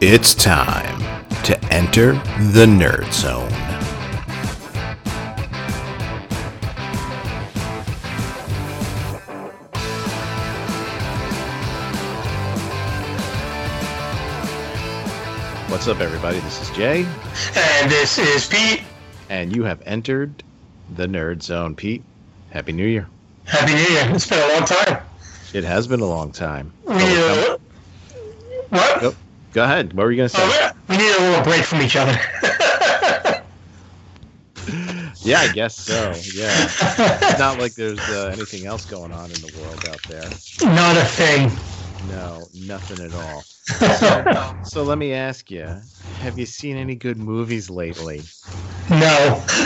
It's time to enter the Nerd Zone. What's up, everybody? This is Jay, And this is Pete. and you have entered the Nerd Zone. Pete, Happy New Year. Happy New Year. It's been a long time. It has been a long time. We need a, what? Yep. Go ahead. What were you going to say? Oh. We need a little break from each other. Yeah, I guess so. Yeah. It's not like there's uh, anything else going on in the world out there. Not a thing. No, nothing at all. So, so let me ask you have you seen any good movies lately? No. but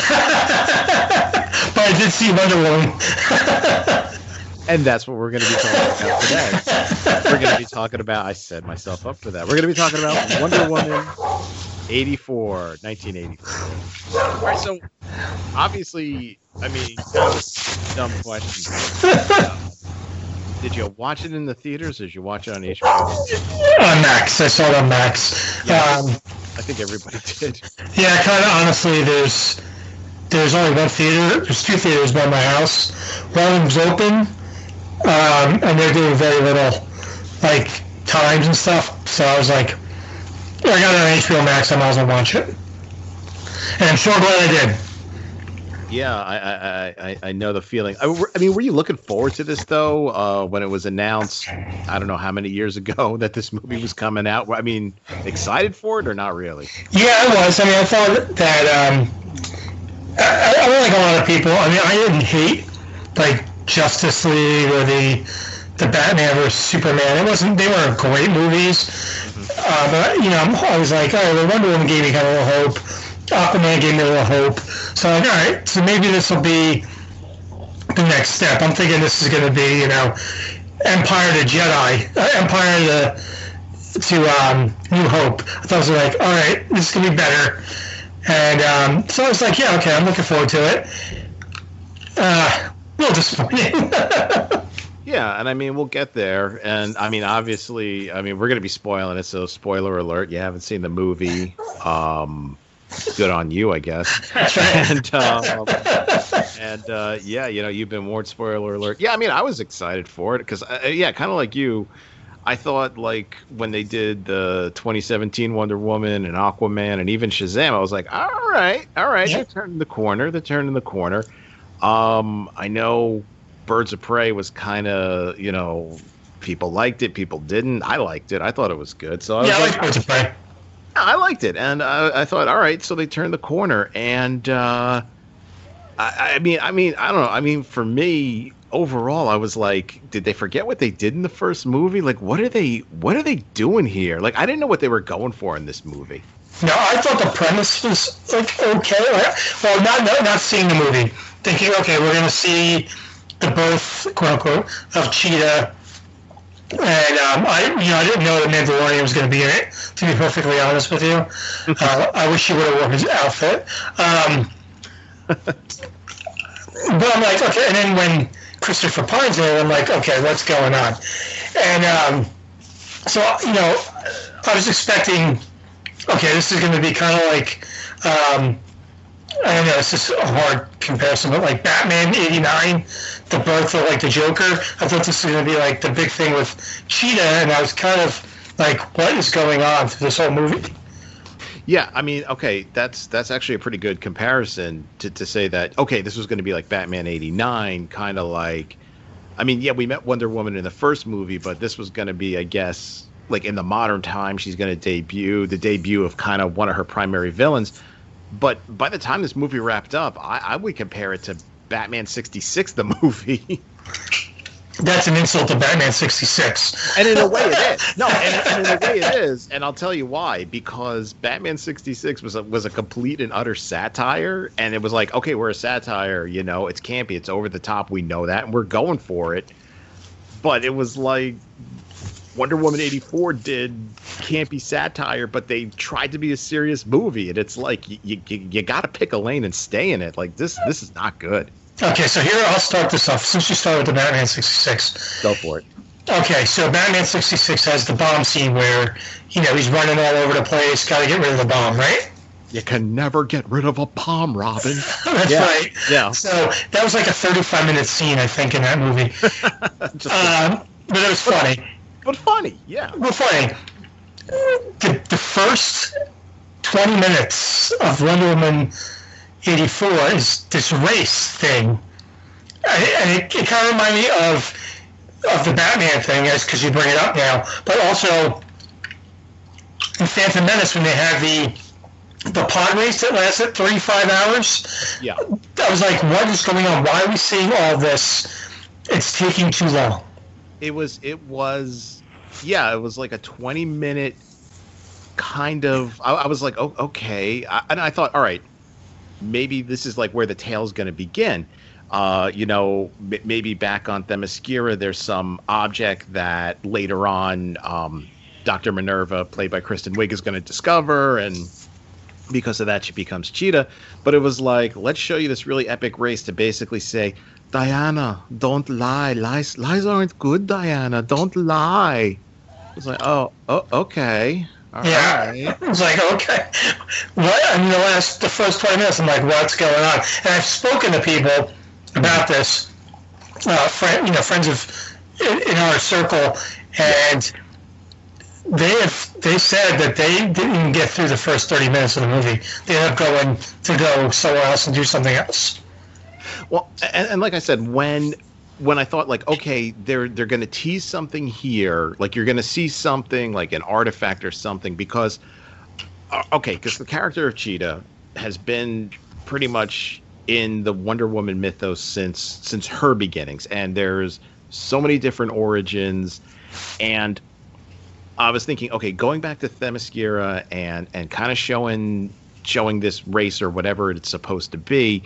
I did see Wonder Woman. And that's what we're going to be talking about today. We're going to be talking about, I set myself up for that. We're going to be talking about Wonder Woman 84, 1984. All right, so obviously, I mean, dumb question. Uh, did you watch it in the theaters or did you watch it on HBO? on Max. I saw it on Max. Yeah. Um, I think everybody did. yeah, kind of honestly, there's there's only one theater. There's two theaters by my house. One of them's open, um, and they're doing very little, like times and stuff. So I was like, yeah, I got it on HBO Max. I might as well watch it. And I'm sure glad I did. Yeah, I I, I- I, I know the feeling. I, I mean, were you looking forward to this though uh, when it was announced? I don't know how many years ago that this movie was coming out. I mean, excited for it or not really? Yeah, I was. I mean, I thought that um, I, I I like a lot of people. I mean, I didn't hate like Justice League or the the Batman versus Superman. It wasn't. They weren't great movies. Uh, but you know, I was like, all right, well, Wonder Woman gave me kind of a little hope. Aquaman gave me a little hope. So I'm like, all right, so maybe this will be the next step. I'm thinking this is going to be, you know, Empire to Jedi, uh, Empire to to um, New Hope. I thought it was like, all right, this is gonna be better. And um, so I was like, yeah, okay, I'm looking forward to it. Uh, little disappointing. Yeah, and I mean, we'll get there. And I mean, obviously, I mean, we're going to be spoiling it. So, spoiler alert: you haven't seen the movie. Um, good on you, I guess. And um, and uh, yeah, you know, you've been warned. Spoiler alert. Yeah, I mean, I was excited for it because, uh, yeah, kind of like you. I thought like when they did the 2017 Wonder Woman and Aquaman and even Shazam, I was like, all right, all right, Yeah. they're turning the corner. They're turning the corner. Um, I know Birds of Prey was kind of, you know, people liked it, people didn't. I liked it. I thought it was good. So I was yeah, I like, Birds of Prey. I liked it, and uh, I thought, all right, so they turned the corner, and uh, I, I mean, I mean, I don't know. I mean, for me, overall, I was like, did they forget what they did in the first movie? Like, what are they, what are they doing here? Like, I didn't know what they were going for in this movie. No, I thought the premise was like okay. Well, not, not not seeing the movie, thinking okay, we're gonna see the birth, quote unquote, of Cheetah. And um, I, you know, I didn't know that Mandalorian was going to be in it. To be perfectly honest with you, uh, I wish he would have worn his outfit. Um, but I'm like, okay. And then when Christopher Pine's in it, I'm like, okay, what's going on? And um, so, you know, I was expecting okay, this is going to be kind of like, um, I don't know, it's just a hard comparison, but like Batman 89, the birth of like the Joker, I thought this was going to be like the big thing with Cheetah, and I was kind of like, what is going on through this whole movie? Yeah, I mean, okay, that's that's actually a pretty good comparison to, to say that okay, this was going to be like Batman '89, kind of like, I mean, yeah, we met Wonder Woman in the first movie, but this was going to be, I guess, like in the modern time, she's going to debut the debut of kind of one of her primary villains. But by the time this movie wrapped up, I, I would compare it to Batman '66, the movie. That's an insult to Batman 66. and in a way it is. No, and, and in a way it is. And I'll tell you why. Because Batman '66 was a, was a complete and utter satire, and it was like, okay, we're a satire. You know, it's campy, it's over the top. We know that, and we're going for it. But it was like Wonder Woman '84 did campy satire, but they tried to be a serious movie, and it's like you you, you got to pick a lane and stay in it. Like this this is not good. Okay, so here I'll start this off. Since you started with the Batman 66, Go for it. Okay, so Batman 66 has the bomb scene where, you know, he's running all over the place, got to get rid of the bomb, right? You can never get rid of a bomb, Robin. That's Yeah. right. Yeah. So that was like a 35 minute scene, I think, in that movie. Um, but it was funny. But funny, yeah. Well, funny. The, the first 20 minutes of Wonder Woman 84 is this race thing. And it, it, kind of reminds me of of the Batman thing, as because you bring it up now, but also in Phantom Menace when they had the the pod race that lasted 35 hours. Yeah. I was like, what is going on? Why are we seeing all this? It's taking too long. It was it was yeah, it was like a 20 minute kind of I, I was like, "Oh, okay." I, and I thought, "All right, maybe this is like where the tale's going to begin." Uh, you know, m- maybe back on Themyscira, there's some object that later on um, Dr. Minerva, played by Kristen Wiig, is going to discover, and because of that, she becomes Cheetah. But it was like, let's show you this really epic race to basically say, Diana, don't lie. Lies, lies aren't good, Diana. Don't lie. It's like, oh, oh, okay. All Yeah, right. I was like, okay, what? I mean, the last, the first twenty minutes, I'm like, what's going on? And I've spoken to people about this, uh, friend, you know, friends of in, in our circle, and they have they said that they didn't even get through the first thirty minutes of the movie. They ended up going to go somewhere else and do something else. Well, and, and like I said, when when I thought like, okay, they're they're going to tease something here, like you're going to see something like an artifact or something, because uh, okay, because the character of Cheetah has been pretty much in the Wonder Woman mythos since since her beginnings, and there's so many different origins, and I was thinking, okay, going back to Themyscira and and kind of showing showing this race or whatever it's supposed to be,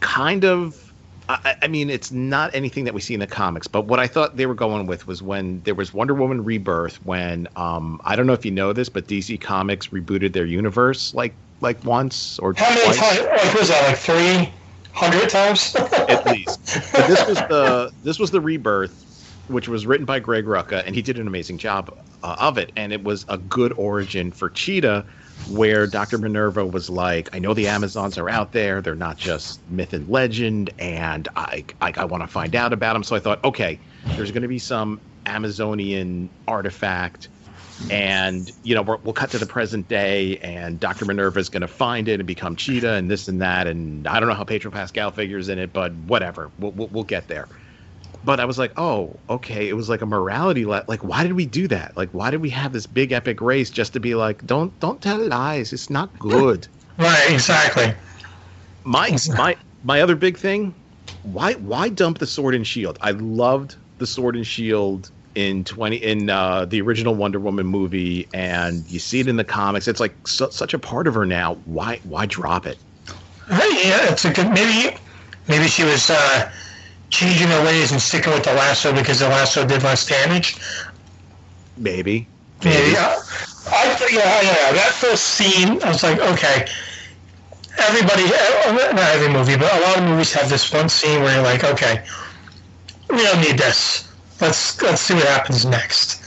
kind of. I, I mean, it's not anything that we see in the comics, but what I thought they were going with was when there was Wonder Woman Rebirth. When um, I don't know if you know this, but DC Comics rebooted their universe like like once or How many twice times? Like, was that like three hundred times? at least. But this was the this was the rebirth, which was written by Greg Rucka, and he did an amazing job uh, of it. And it was a good origin for Cheetah, where Doctor Minerva was like, "I know the Amazons are out there; they're not just myth and legend, and I I, I want to find out about them." So I thought, okay, there's going to be some Amazonian artifact. And you know we're, we'll cut to the present day, and Doctor Minerva is going to find it and become Cheetah, and this and that, and I don't know how Pedro Pascal figures in it, but whatever, we'll, we'll, we'll get there. But I was like, oh, okay, it was like a morality le- like why did we do that? Like why did we have this big epic race just to be like, don't don't tell lies, it's not good. right, exactly. my my my other big thing, why why dump the sword and shield? I loved the sword and shield in 20 in uh, the original Wonder Woman movie and you see it in the comics. It's like su- such a part of her now. Why why drop it? Right, yeah, it's a good. Maybe, maybe she was uh, changing her ways and sticking with the lasso because the lasso did less damage. Maybe. Maybe. I, I yeah, yeah. That first scene, I was like, okay. Everybody, uh, not every movie, but a lot of movies have this one scene where you're like, okay, we don't need this. Let's let's see what happens next.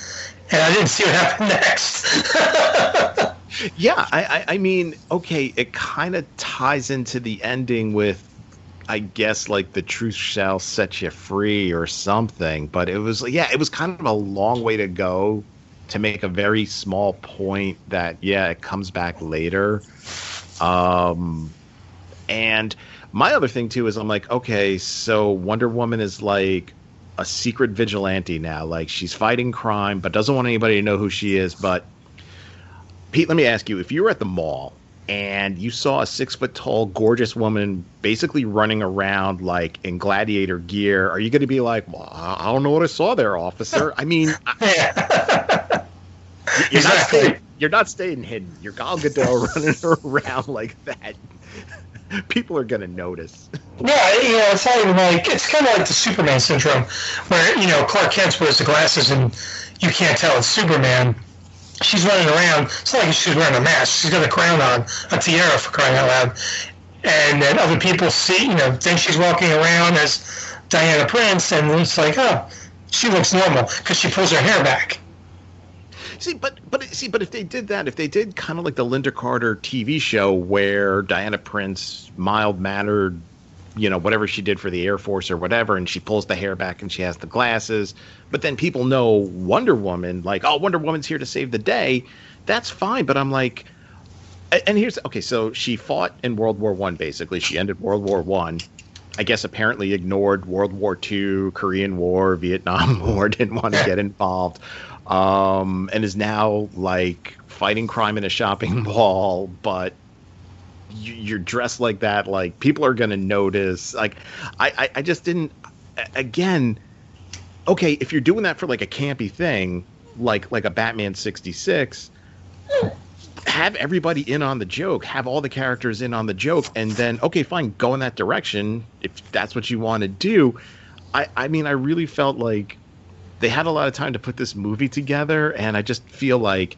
And I didn't see what happened next. Yeah, I, I, I mean, okay, it kind of ties into the ending with, I guess, like the truth shall set you free or something. But it was, yeah, it was kind of a long way to go to make a very small point that, yeah, it comes back later. Um, and my other thing too is, I'm like, okay, so Wonder Woman is like a secret vigilante now. Like she's fighting crime, but doesn't want anybody to know who she is, but Pete, let me ask you: If you were at the mall and you saw a six foot tall, gorgeous woman basically running around like in gladiator gear, are you going to be like, "Well, I don't know what I saw there, officer"? I mean, I- you're not staying, you're not staying hidden. You're Gal Gadot running around like that. People are going to notice. Yeah, you know, it's not even like it's kind of like the Superman syndrome, where you know Clark Kent wears the glasses and you can't tell it's Superman. She's running around. It's not like she's wearing a mask. She's got a crown on, a tiara for crying out loud. And then other people see, you know, think she's walking around as Diana Prince, and it's like, oh, she looks normal because she pulls her hair back. See, but but see, but if they did that, if they did kind of like the Lynda Carter TV show where Diana Prince, mild mannered, you know, whatever she did for the Air Force or whatever, and she pulls the hair back and she has the glasses, but then people know Wonder Woman, like, oh, Wonder Woman's here to save the day. That's fine, but I'm like, and here's okay. So she fought in World War One. Basically, she ended World War One. I guess apparently ignored World War Two, Korean War, Vietnam War, didn't want to get involved um, and is now like fighting crime in a shopping mall, but you're dressed like that like people are gonna notice like I, I i, just didn't again okay if you're doing that for like a campy thing like like a batman 66 have everybody in on the joke have all the characters in on the joke and then okay fine go in that direction if that's what you want to do. I i mean i really felt like they had a lot of time to put this movie together, and I just feel like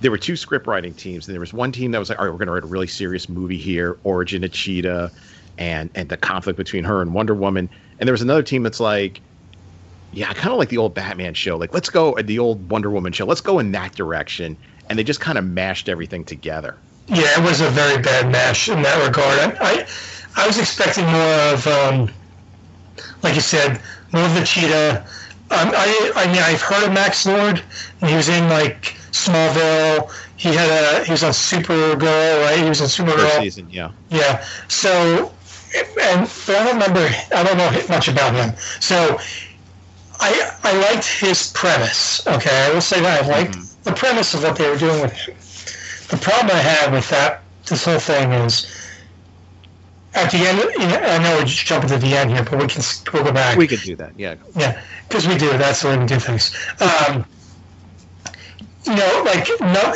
there were two script writing teams, and there was one team that was like, all right, we're going to write a really serious movie here, origin of Cheetah, and and the conflict between her and Wonder Woman, and there was another team that's like, yeah, I kind of like the old Batman show, like let's go at the old Wonder Woman show, let's go in that direction, and they just kind of mashed everything together. Yeah, it was a very bad mash in that regard. I I, I was expecting more of, um, like you said, more of the Cheetah um, I, I mean, I've heard of Max Lord, and he was in like Smallville. He had a he was on Supergirl, right? He was in Supergirl. First season, yeah. Yeah. So, and but I don't remember. I don't know much about him. So, I I liked his premise. Okay, I will say that I liked mm-hmm. the premise of what they were doing with him. The problem I had with that this whole thing is at the end, you know, I know we're just jumping to the end here, but we can we'll go back. We could do that, yeah. Yeah, because we do. That's the way we do things. Um, you know, like no,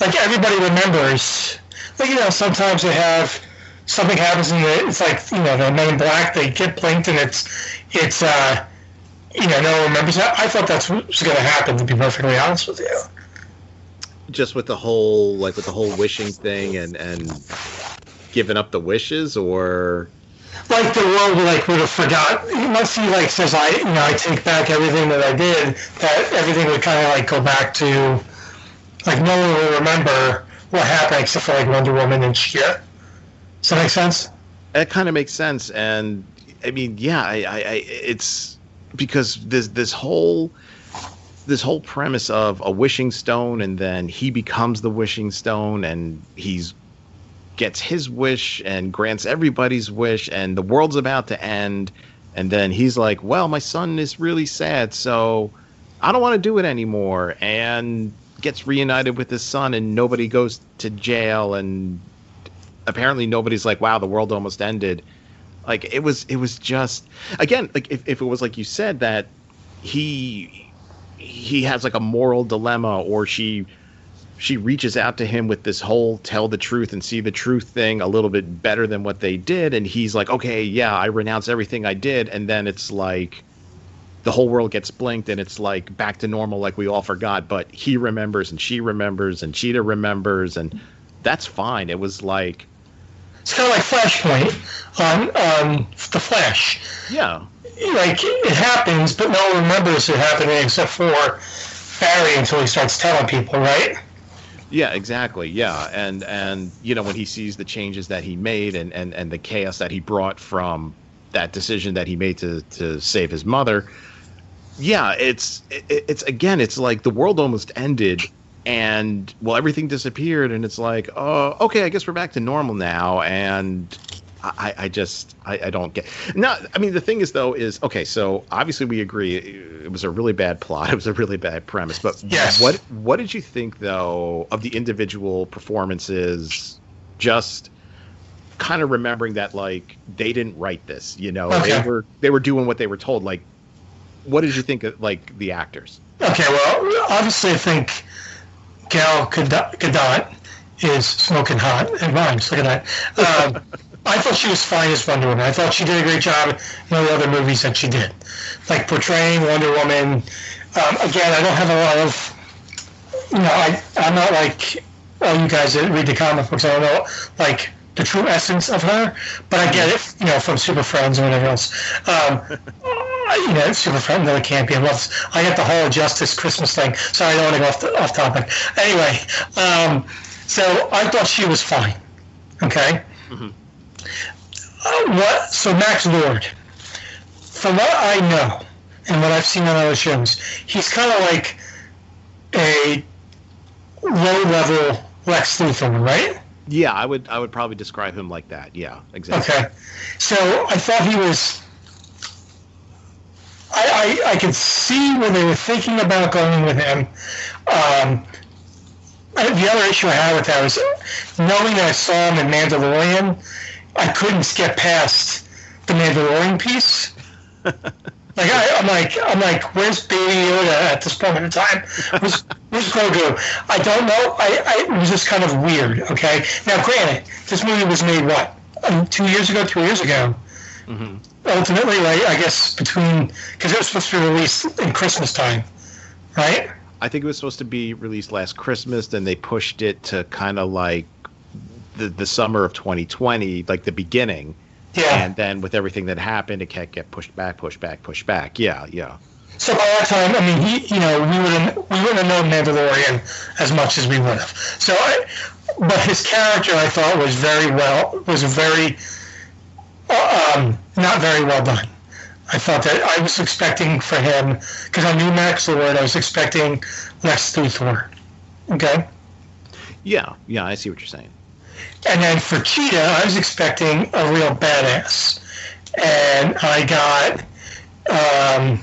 like everybody remembers. Like you know, sometimes they have something happens and it's like you know the Men in Black. They get blinked and it's it's uh, you know no one remembers that. I thought that's what was going to happen. To be perfectly honest with you. Just with the whole like with the whole wishing thing and and given up the wishes or like the world like would have forgot once he like says I you know I take back everything that I did that everything would kind of like go back to like no one will remember what happened except for like Wonder Woman and Cheetah. Does that make sense? That kind of makes sense, and I mean, yeah, I, I, I it's because this this whole this whole premise of a wishing stone and then he becomes the wishing stone and he's gets his wish and grants everybody's wish, and the world's about to end. And then he's like, Well, my son is really sad, so I don't want to do it anymore. And gets reunited with his son, and nobody goes to jail. And apparently, nobody's like, Wow, the world almost ended. Like, it was, it was just, again, like, if, if it was like you said, that he he has like a moral dilemma or she she reaches out to him with this whole tell the truth and see the truth thing a little bit better than what they did. And he's like okay yeah i renounce everything i did. And then it's like the whole world gets blinked and it's like back to normal like we all forgot. But he remembers and she remembers and cheetah remembers and that's fine. It was like it's kind of like flashpoint on um, the flash. Yeah. Like it happens but no one remembers it happening except for barry until he starts telling people right yeah, exactly. Yeah, and and you know when he sees the changes that he made and and and the chaos that he brought from that decision that he made to to save his mother. Yeah, it's it, it's again, it's like the world almost ended and well everything disappeared and it's like oh okay i guess we're back to normal now and I, I just I, I don't get no I mean the thing is though is okay so obviously we agree it was a really bad plot it was a really bad premise but yes. what what did you think though of the individual performances just kind of remembering that like they didn't write this you know okay. they were they were doing what they were told like what did you think of like the actors okay well obviously I think Gal Gadot is smoking hot. It rhymes. Look at that. Um, I thought she was fine as Wonder Woman. I thought she did a great job in all the other movies that she did, like portraying Wonder Woman. Um, again, I don't have a lot of, you know, I I'm not like all you guys that read the comic books. I don't know like the true essence of her, but I get it, you know, from Super Friends or whatever else. Um, you know, super friend of the champion. Loves. I got the whole Justice Christmas thing. Sorry, I don't want to go off, the, off topic. Anyway, um, so I thought she was fine. Okay. Mm-hmm. Uh, what? So Max Lord, from what I know and what I've seen on other shows, he's kind of like a low level Lex Luthor, right? Yeah, I would I would probably describe him like that. Yeah, exactly. Okay. So I thought he was I, I, I could see where they were thinking about going with him. Um, the other issue I had with that was knowing that I saw him in Mandalorian, I couldn't skip past the Mandalorian piece. Like I, am like I'm like, where's Baby Yoda at this point in time? Where's, where's Grogu? I don't know. I, I it was just kind of weird. Okay. Now, granted, this movie was made what um, two years ago, three years ago. Mm-hmm. Ultimately, like, I guess between because it was supposed to be released in Christmas time, right? I think it was supposed to be released last Christmas. Then they pushed it to kind of like the the summer of 2020, like the beginning yeah. And then with everything that happened, it kept get pushed back, pushed back, pushed back. Yeah, yeah. So by that time, I mean, he, you know, we wouldn't we wouldn't have known Mandalorian as much as we would have. So, I, but his character, I thought, was very well was very, uh, um, not very well done. I thought that I was expecting for him because I knew Max Lord. I was expecting Lex Luthor. Okay. Yeah, yeah, I see what you're saying. And then for Cheetah, I was expecting a real badass. And I got um,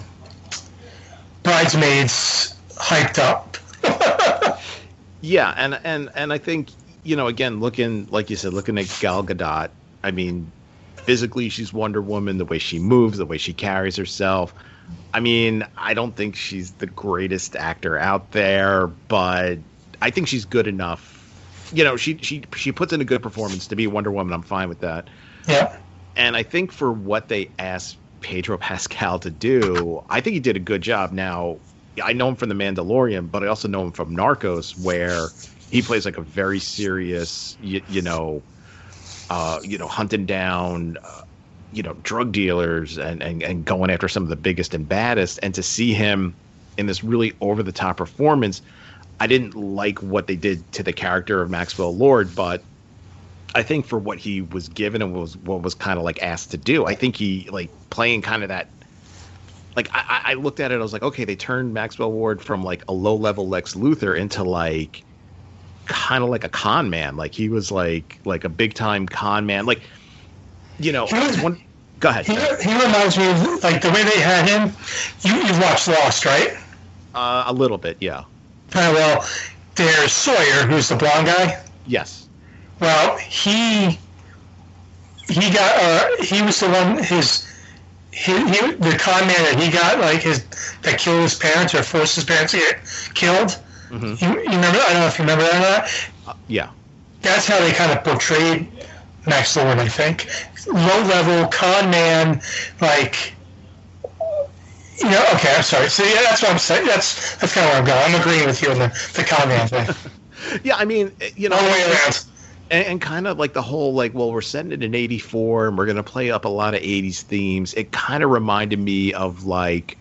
Bridesmaids hyped up. yeah, and, and, and I think, you know, again, looking, like you said, looking at Gal Gadot, I mean, physically she's Wonder Woman, the way she moves, the way she carries herself. I mean, I don't think she's the greatest actor out there, but I think she's good enough you know, she she she puts in a good performance to be Wonder Woman. I'm fine with that. Yeah. And I think for what they asked Pedro Pascal to do, I think he did a good job. Now, I know him from The Mandalorian, but I also know him from Narcos, where he plays like a very serious, you, you know, uh, you know, hunting down, uh, you know, drug dealers and, and and going after some of the biggest and baddest. And to see him in this really over the top performance I didn't like what they did to the character of Maxwell Lord, but I think for what he was given and was what was kind of like asked to do, I think he like playing kind of that. Like I, I looked at it, I was like, okay, they turned Maxwell Lord from like a low level Lex Luthor into like kind of like a con man. Like he was like like a big time con man. Like you know, one. Go ahead. He, he reminds me of like the way they had him. You you've watched Lost, right? Uh, a little bit, yeah. Uh, well, there's Sawyer, who's the blonde guy. Yes. Well, he he got uh, he was the one his he, he the con man that he got like his that killed his parents or forced his parents to get killed. Mm-hmm. You, you, remember? I don't know if you remember that or not. Uh, yeah. That's how they kind of portrayed Max Lord, I think. Low level con man, like know, okay, I'm sorry. So yeah, that's what I'm saying. That's that's kind of where I'm going. I'm agreeing with you on the the comment thing. yeah, I mean, you know, the way and, and, kind of like the whole like, well, we're setting it in '84, and we're gonna play up a lot of '80s themes. It kind of reminded me of like,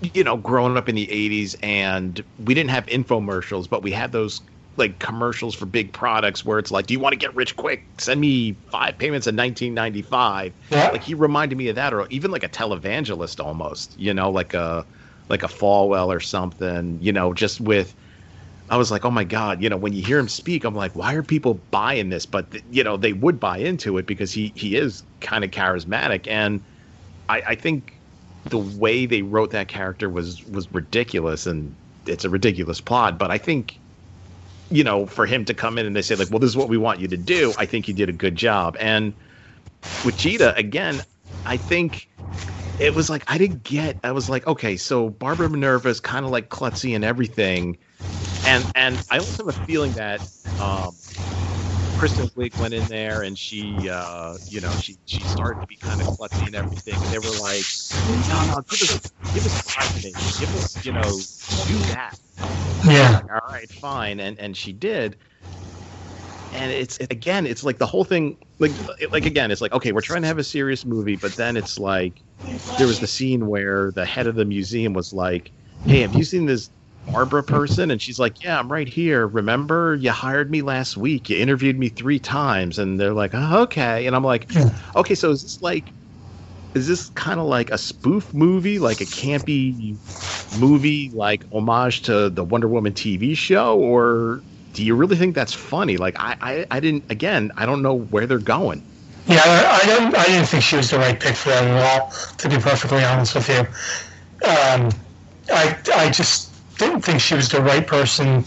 you know, growing up in the '80s, and we didn't have infomercials, but we had those like commercials for big products where it's like, do you want to get rich quick? Send me five payments in 1995. Yeah. Like he reminded me of that, or even like a televangelist almost, you know, like a like a Falwell or something, you know, just with. I was like, oh my god, you know, when you hear him speak, I'm like, why are people buying this? But you know, they would buy into it because he he is kind of charismatic, and I, I think the way they wrote that character was was ridiculous, and it's a ridiculous plot. But I think you know, for him to come in and they say like, well, this is what we want you to do. I think he did a good job. And with Cheetah, again, I think it was like I didn't get. I was like, okay, so Barbara Minerva is kind of like klutzy and everything, and and I also have a feeling that um, Kristen Wiig went in there and she, uh, you know, she she started to be kind of klutzy and everything. And they were like, no, no, give us give us five minutes, give us, you know, do that. Yeah. Like, All right, fine, and and she did. and it's it, again, it's like the whole thing, like like again, it's like okay, we're trying to have a serious movie, but then it's like there was the scene where the head of the museum was like, "Hey, have you seen this Barbara person?" And she's like, "Yeah, I'm right here. Remember, you hired me last week. You interviewed me three times." And they're like, oh, "Okay," and I'm like, "Okay, so is this like?" Is this kind of like a spoof movie, like a campy movie, like homage to the Wonder Woman TV show, or do you really think that's funny? Like I, I, I didn't. Again, I don't know where they're going. Yeah, I don't. I didn't think she was the right pick for that at all. To be perfectly honest with you, um, I I just didn't think she was the right person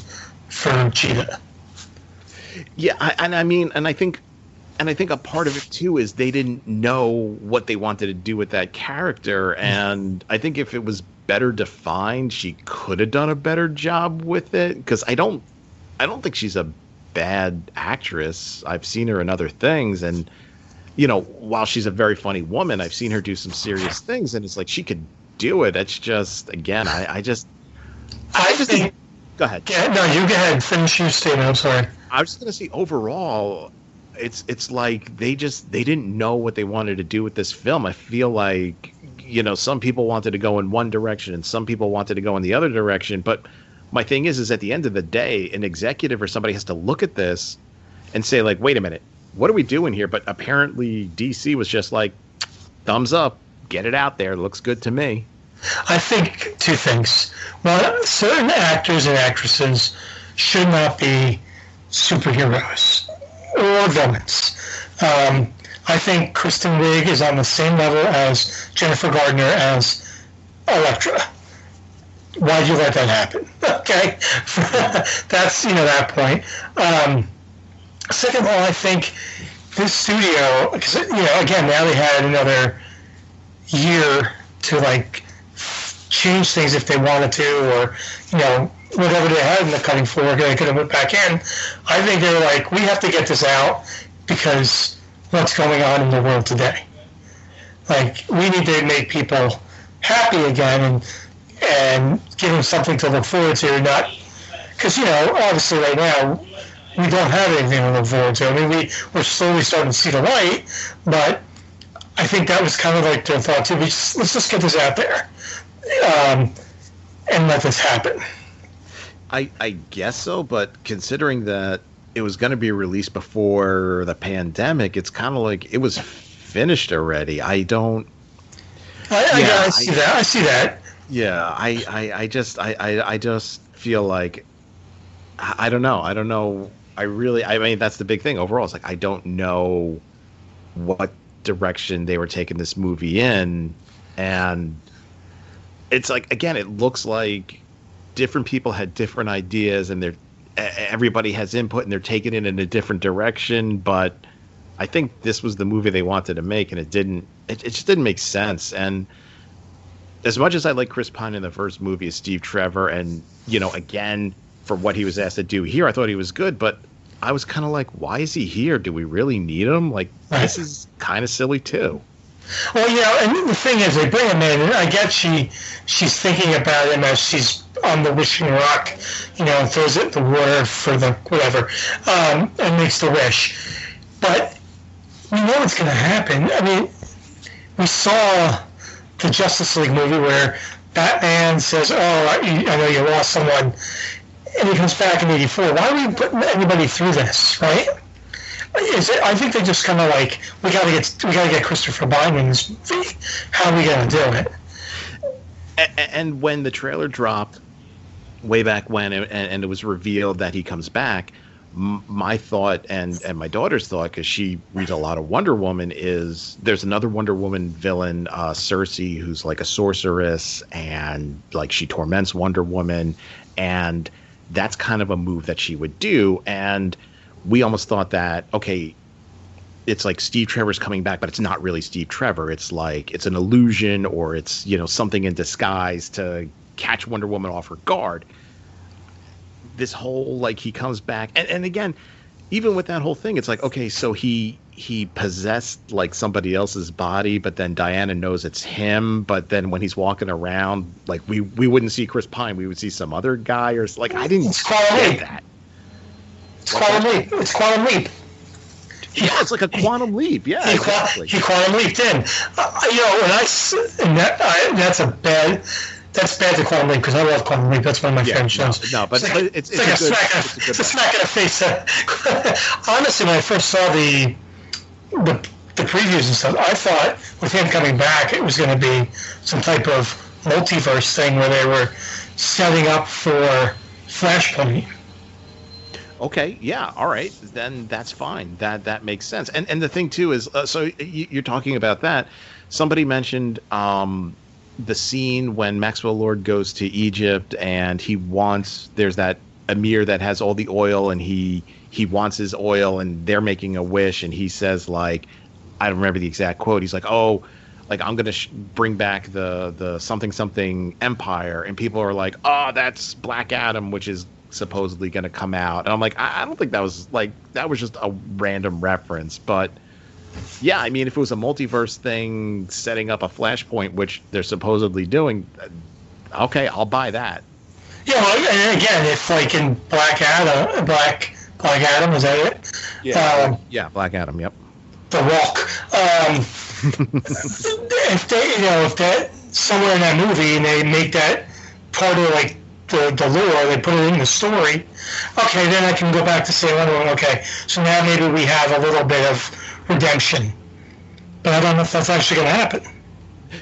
for Cheetah. Yeah, I, and I mean, and I think, and I think a part of it too is they didn't know what they wanted to do with that character, and I think if it was better defined, she could have done a better job with it. Because I don't, I don't think she's a bad actress. I've seen her in other things, and you know, while she's a very funny woman, I've seen her do some serious things, and it's like she could do it. It's just, again, I, I just, I just think. Go ahead. Yeah, no, you go ahead. Finish your statement. I'm sorry. I was just gonna say overall, it's it's like they just they didn't know what they wanted to do with this film. I feel like you know some people wanted to go in one direction and some people wanted to go in the other direction. But my thing is, is at the end of the day, an executive or somebody has to look at this and say like, wait a minute, what are we doing here? But apparently DC was just like, thumbs up, get it out there, looks good to me. I think two things. One, certain actors and actresses should not be superheroes or villains. Um, I think Kristen Wiig is on the same level as Jennifer Gardner as Elektra. Why'd you let that happen? Okay, that's you know that point. Um, second of all, I think this studio, because you know, again, now they had another year to like change things if they wanted to, or you know, whatever they had in the cutting floor, they could have went back in. I think they're like, we have to get this out because what's going on in the world today. Like we need to make people happy again and and give them something to look forward to, not because you know obviously right now we don't have anything to look forward to. I mean we we're slowly starting to see the light, but I think that was kind of like their thought too. We just, let's just get this out there um, and let this happen. I I guess so, but considering that it was going to be released before the pandemic, it's kind of like it was finished already. I don't. I, I, yeah, I see I, that. I see that. Yeah, I, I, I just, I, I, I just feel like, I don't know. I don't know. I really, I mean, that's the big thing overall. It's like I don't know what direction they were taking this movie in, and it's like again, it looks like different people had different ideas, and they're everybody has input and they're taking it in a different direction. But I think this was the movie they wanted to make, and it didn't. It, it just didn't make sense. And as much as I like Chris Pine in the first movie as Steve Trevor, and you know, again for what he was asked to do here, I thought he was good, but I was kind of like, why is he here? Do we really need him? Like, this is kind of silly too. Well, you know, and the thing is, they bring him in, and I guess she she's thinking about him as she's on the wishing rock, you know, and throws it the water for the whatever, um, and makes the wish. But we know what's going to happen. I mean, we saw the Justice League movie where Batman says, "Oh, I, I know you lost someone," and he comes back in '84. Why are we putting anybody through this, right? It, I think they just kind of like we got to get we got to get Christopher movie. How are we going to do it? And when the trailer dropped way back when, and, and it was revealed that he comes back, my thought and and my daughter's thought because she reads a lot of Wonder Woman is there's another Wonder Woman villain, uh, Circe, who's like a sorceress and like she torments Wonder Woman, and that's kind of a move that she would do. And we almost thought that okay, it's like Steve Trevor's coming back, but it's not really Steve Trevor. It's like it's an illusion or it's you know something in disguise to catch Wonder Woman off her guard. This whole like he comes back. And, and again even with that whole thing it's like okay so he he possessed like somebody else's body but then diana knows it's him but then when he's walking around like we we wouldn't see chris pine. We would see some other guy or like i didn't it's that It's quantum leap. It's quantum leap. Yeah, it's like a quantum leap. Yeah, he, exactly. he quantum leaped in. Uh, uh you know, when I, and that, I that's a bad. That's bad to quantum leap because I love quantum leap. That's one of my yeah, favorite shows. No, no but it's, like, it's, it's, it's, like a, smack, it's, a, it's a smack in the face. Uh, honestly, when I first saw the the the previews and stuff, I thought with him coming back, it was going to be some type of multiverse thing where they were setting up for Flashpoint. Okay, yeah, all right, then that's fine. That that makes sense. And and the thing too is, uh, so you're talking about that. Somebody mentioned um, the scene when Maxwell Lord goes to Egypt and he wants. There's that Emir that has all the oil and he he wants his oil and they're making a wish and he says like, I don't remember the exact quote. He's like, oh like I'm gonna sh- bring back the the something something empire, and people are like, oh, that's Black Adam, which is supposedly gonna come out, and I'm like, I, I don't think that was like that was just a random reference, but yeah, I mean, if it was a multiverse thing setting up a Flashpoint, which they're supposedly doing, uh, okay, I'll buy that. Yeah, well, and again, if like in Black Adam, Black Black Adam, is that it? Yeah, um, yeah, Black Adam. Yep. The Rock. Um, if they, you know, if that somewhere in that movie and they make that part of like the, the lore, they put it in the story, okay, then I can go back to say, okay, so now maybe we have a little bit of redemption. But I don't know if that's actually going to happen.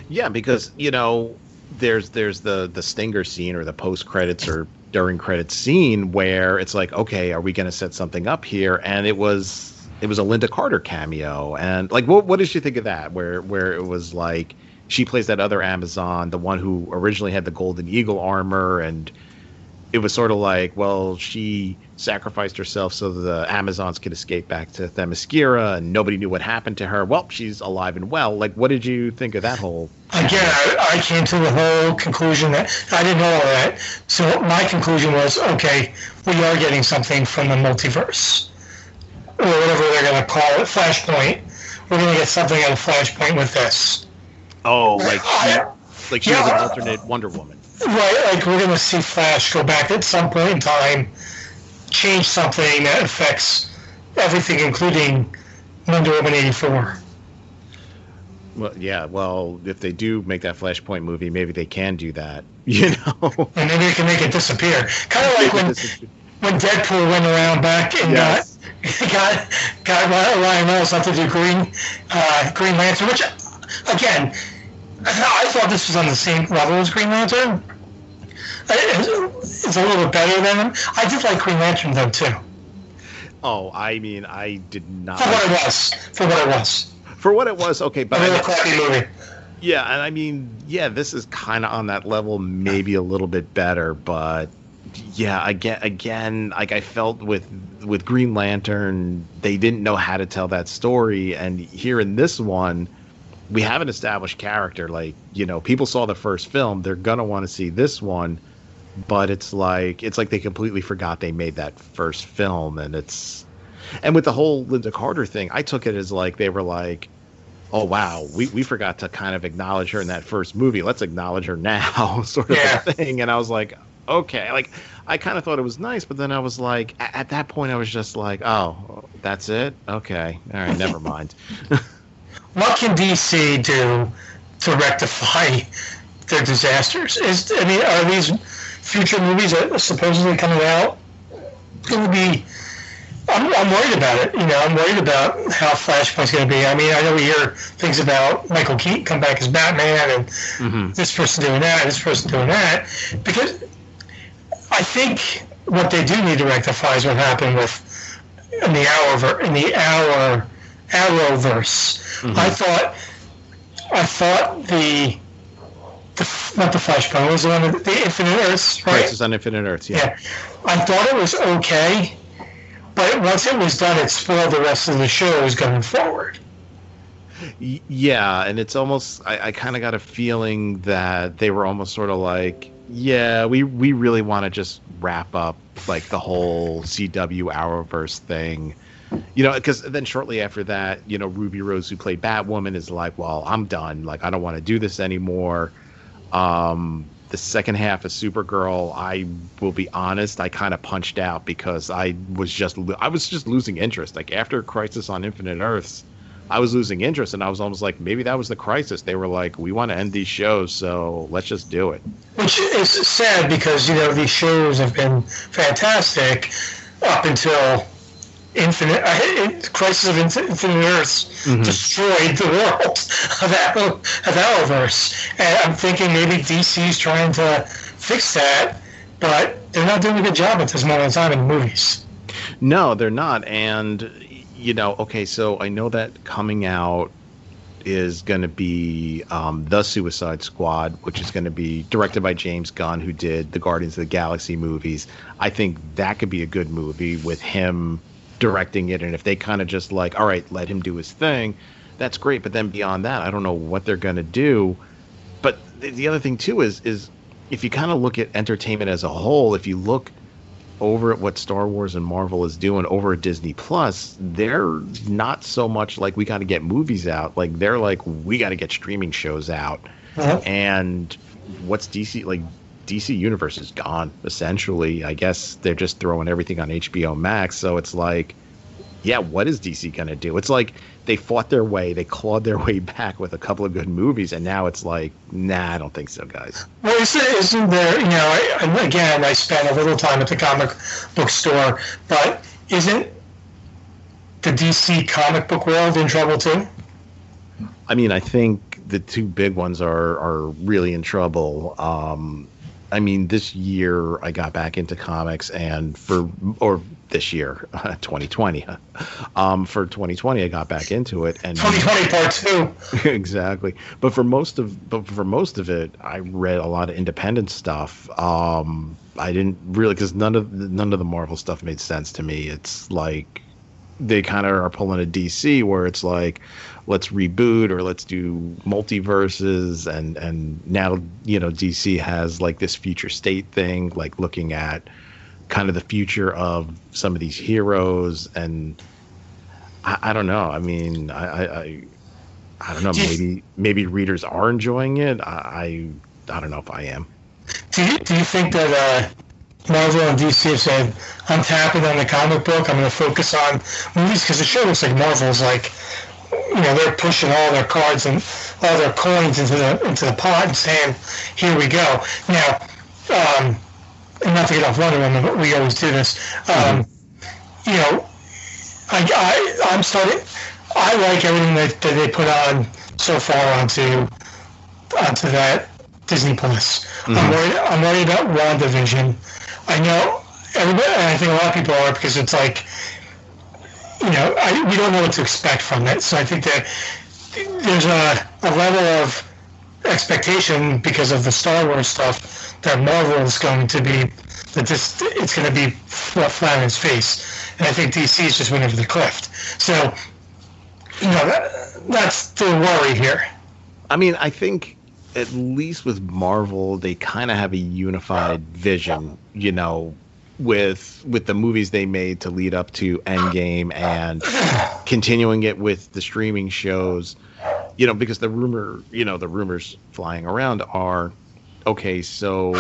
Yeah, because you know, there's there's the the stinger scene or the post credits or during credits scene where it's like, okay, are we going to set something up here? And it was it was a Lynda Carter cameo, and like, what what did you think of that? Where where it was like she plays that other Amazon, the one who originally had the Golden Eagle armor, and it was sort of like, well, she sacrificed herself so the Amazons could escape back to Themyscira, and nobody knew what happened to her. Well, she's alive and well. Like, what did you think of that whole? Again, I, I came to the whole conclusion that I didn't know all that. So my conclusion was, okay, we are getting something from the multiverse or whatever they're going to call it, Flashpoint. We're going to get something out of Flashpoint with this. Oh, like she, like she yeah, was an alternate Wonder Woman. Right, like we're going to see Flash go back at some point in time, change something that affects everything, including Wonder Woman eighty four. Well, yeah. Well, if they do make that Flashpoint movie, maybe they can do that. You know, and maybe they can make it disappear. Kind of like when when Deadpool went around back and yes. got got Ryan Reynolds not to do Green uh, Green Lantern, which again, I thought this was on the same level as Green Lantern. Uh, it's a little better than. I did like Green Lantern though too. Oh, I mean, I did not. For what it was. For what it was. For what it was, okay, but a crappy movie. Yeah, and I mean, yeah, this is kind of on that level, maybe a little bit better, but yeah, again, again, like I felt with with Green Lantern, they didn't know how to tell that story, and here in this one, we have an established character. Like you know, people saw the first film, they're gonna want to see this one, but it's like it's like they completely forgot they made that first film, and it's and with the whole Lynda Carter thing, I took it as like they were like, oh wow, we, we forgot to kind of acknowledge her in that first movie. Let's acknowledge her now, sort of yeah. thing. And I was like, okay. Like I kind of thought it was nice, but then I was like, at, at that point, I was just like, oh, that's it. Okay, all right, never mind. what can DC do to rectify their disasters? Is I mean, are these future movies that are supposedly coming out going to be? I'm, I'm worried about it. You know, I'm worried about how Flashpoint's going to be. I mean, I know we hear things about Michael Keaton come back as Batman and mm-hmm. this person doing that, this person doing that, because I think what they do need to rectify is what happened with in the hour in the hour Arrowverse. Mm-hmm. I thought I thought the the not the Flashpoint was the one the Infinite Earths, right? Crisis on Infinite Earths, yeah. yeah. I thought it was okay, but once it was done, it spoiled the rest of the shows going forward. Yeah, and it's almost I, I kind of got a feeling that they were almost sort of like yeah, we we really want to just wrap up like the whole CW Arrowverse thing. You know, because then shortly after that, you know, Ruby Rose, who played Batwoman, is like, "Well, I'm done. Like, I don't want to do this anymore." Um, the second half of Supergirl, I will be honest, I kind of punched out because I was just I was just losing interest. Like after Crisis on Infinite Earths, I was losing interest, and I was almost like maybe that was the crisis. They were like, we want to end these shows, so let's just do it. Which is sad because you know these shows have been fantastic up until Infinite uh, Crisis of Infinite Earths mm-hmm. destroyed the world of Arrow, of Arrowverse, and I'm thinking maybe DC's trying to fix that, but they're not doing a good job at this moment in time in movies. No, they're not, and you know, okay, so I know that coming out is going to be um, the Suicide Squad, which is going to be directed by James Gunn, who did the Guardians of the Galaxy movies. I think that could be a good movie with him directing it. And if they kind of just like, all right, let him do his thing, that's great. But then beyond that, I don't know what they're going to do. But the other thing too is is if you kind of look at entertainment as a whole, if you look over at what Star Wars and Marvel is doing over at Disney Plus, they're not so much like we got to get movies out. Like they're like we got to get streaming shows out. Uh-huh. And what's DC like? DC Universe is gone essentially. I guess they're just throwing everything on HBO Max. So it's like, yeah, what is DC gonna do? It's like they fought their way, they clawed their way back with a couple of good movies, and now it's like, nah, I don't think so, guys. Well, isn't, isn't there? You know, I, again, I spent a little time at the comic book store, but isn't the DC comic book world in trouble too? I mean, I think the two big ones are are really in trouble. Um, I mean, this year I got back into comics, and for or this year, 2020, um, for 2020 I got back into it, and 2020 part two. exactly, but for most of but for most of it, I read a lot of independent stuff. Um, I didn't really because none of none of the Marvel stuff made sense to me. It's like they kind of are pulling a DC where it's like, let's reboot or let's do multiverses and and now you know DC has like this future state thing like looking at kind of the future of some of these heroes and I, I don't know. I mean I, I I don't know. Maybe maybe readers are enjoying it. I I, I don't know if I am. Do you, do you think that uh, Marvel and DC have said I'm tapping on the comic book I'm going to focus on movies because it sure looks like Marvel's like you know they're pushing all their cards and all their coins into the into the pot and saying, "Here we go." Now, um, and not to get off Wonder Woman, but we always do this. Um, mm-hmm. You know, I, I I'm starting. I like everything that, that they put on so far onto onto that Disney Plus. Mm-hmm. I'm worried. I'm worried about WandaVision. I know everybody. I think a lot of people are because it's like you know, I, we don't know what to expect from it. So I think that there's a, a level of expectation because of the Star Wars stuff that Marvel is going to be that this it's going to be flat in its face, and I think DC is just went over the cliff. So, you know, that, that's the worry here. I mean, I think at least with Marvel, they kind of have a unified vision. You know, with with the movies they made to lead up to Endgame and continuing it with the streaming shows, you know, because the rumor, you know, the rumors flying around are okay, so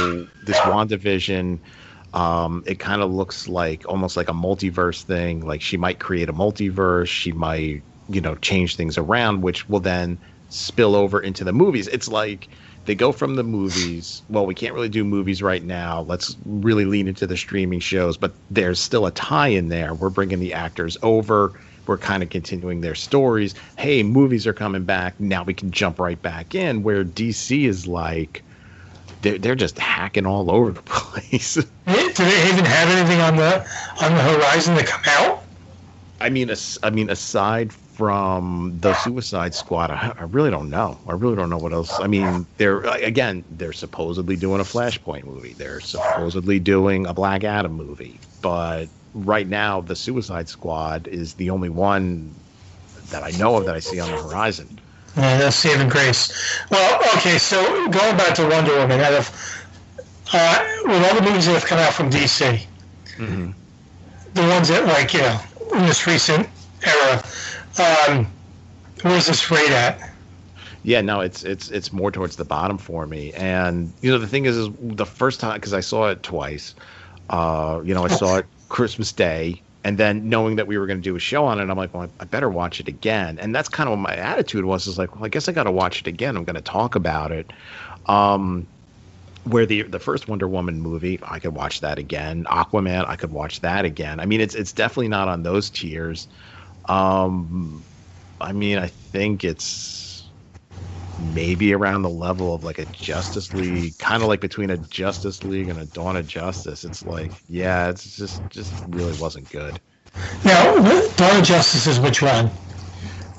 this WandaVision um, it kind of looks like almost like a multiverse thing. Like she might create a multiverse, she might, you know, change things around, which will then spill over into the movies. It's like they go from the movies. Well, we can't really do movies right now. Let's really lean into the streaming shows, but there's still a tie in there. We're bringing the actors over. We're kind of continuing their stories. Hey, movies are coming back. Now we can jump right back in. Where DC is like, they're, they're just hacking all over the place. Hmm? Do they even have anything on the on the horizon to come out? I mean, I mean, aside from the Suicide Squad, I, I, really don't know. I really don't know what else. I mean, they're again, they're supposedly doing a Flashpoint movie. They're supposedly doing a Black Adam movie, but right now, the Suicide Squad is the only one that I know of that I see on the horizon. Yeah, that's saving grace. Well, okay, so going back to Wonder Woman, out of uh, with all the movies that have come out from DC, mm-hmm. the ones that like you know in this recent era um, where's this rate at? Yeah, no, it's it's it's more towards the bottom for me. And you know, the thing is, is the first time because I saw it twice. Uh, you know, I saw it Christmas Day, and then knowing that we were going to do a show on it, I'm like, well, I better watch it again. And that's kind of what my attitude was. Is like, well, I guess I got to watch it again. I'm going to talk about it. Um, where the the first Wonder Woman movie, I could watch that again. Aquaman, I could watch that again. I mean, it's it's definitely not on those tiers. Um, I mean, I think it's maybe around the level of like a Justice League, kind of like between a Justice League and a Dawn of Justice. It's like, yeah, it's just just really wasn't good. Now, Dawn of Justice is which one?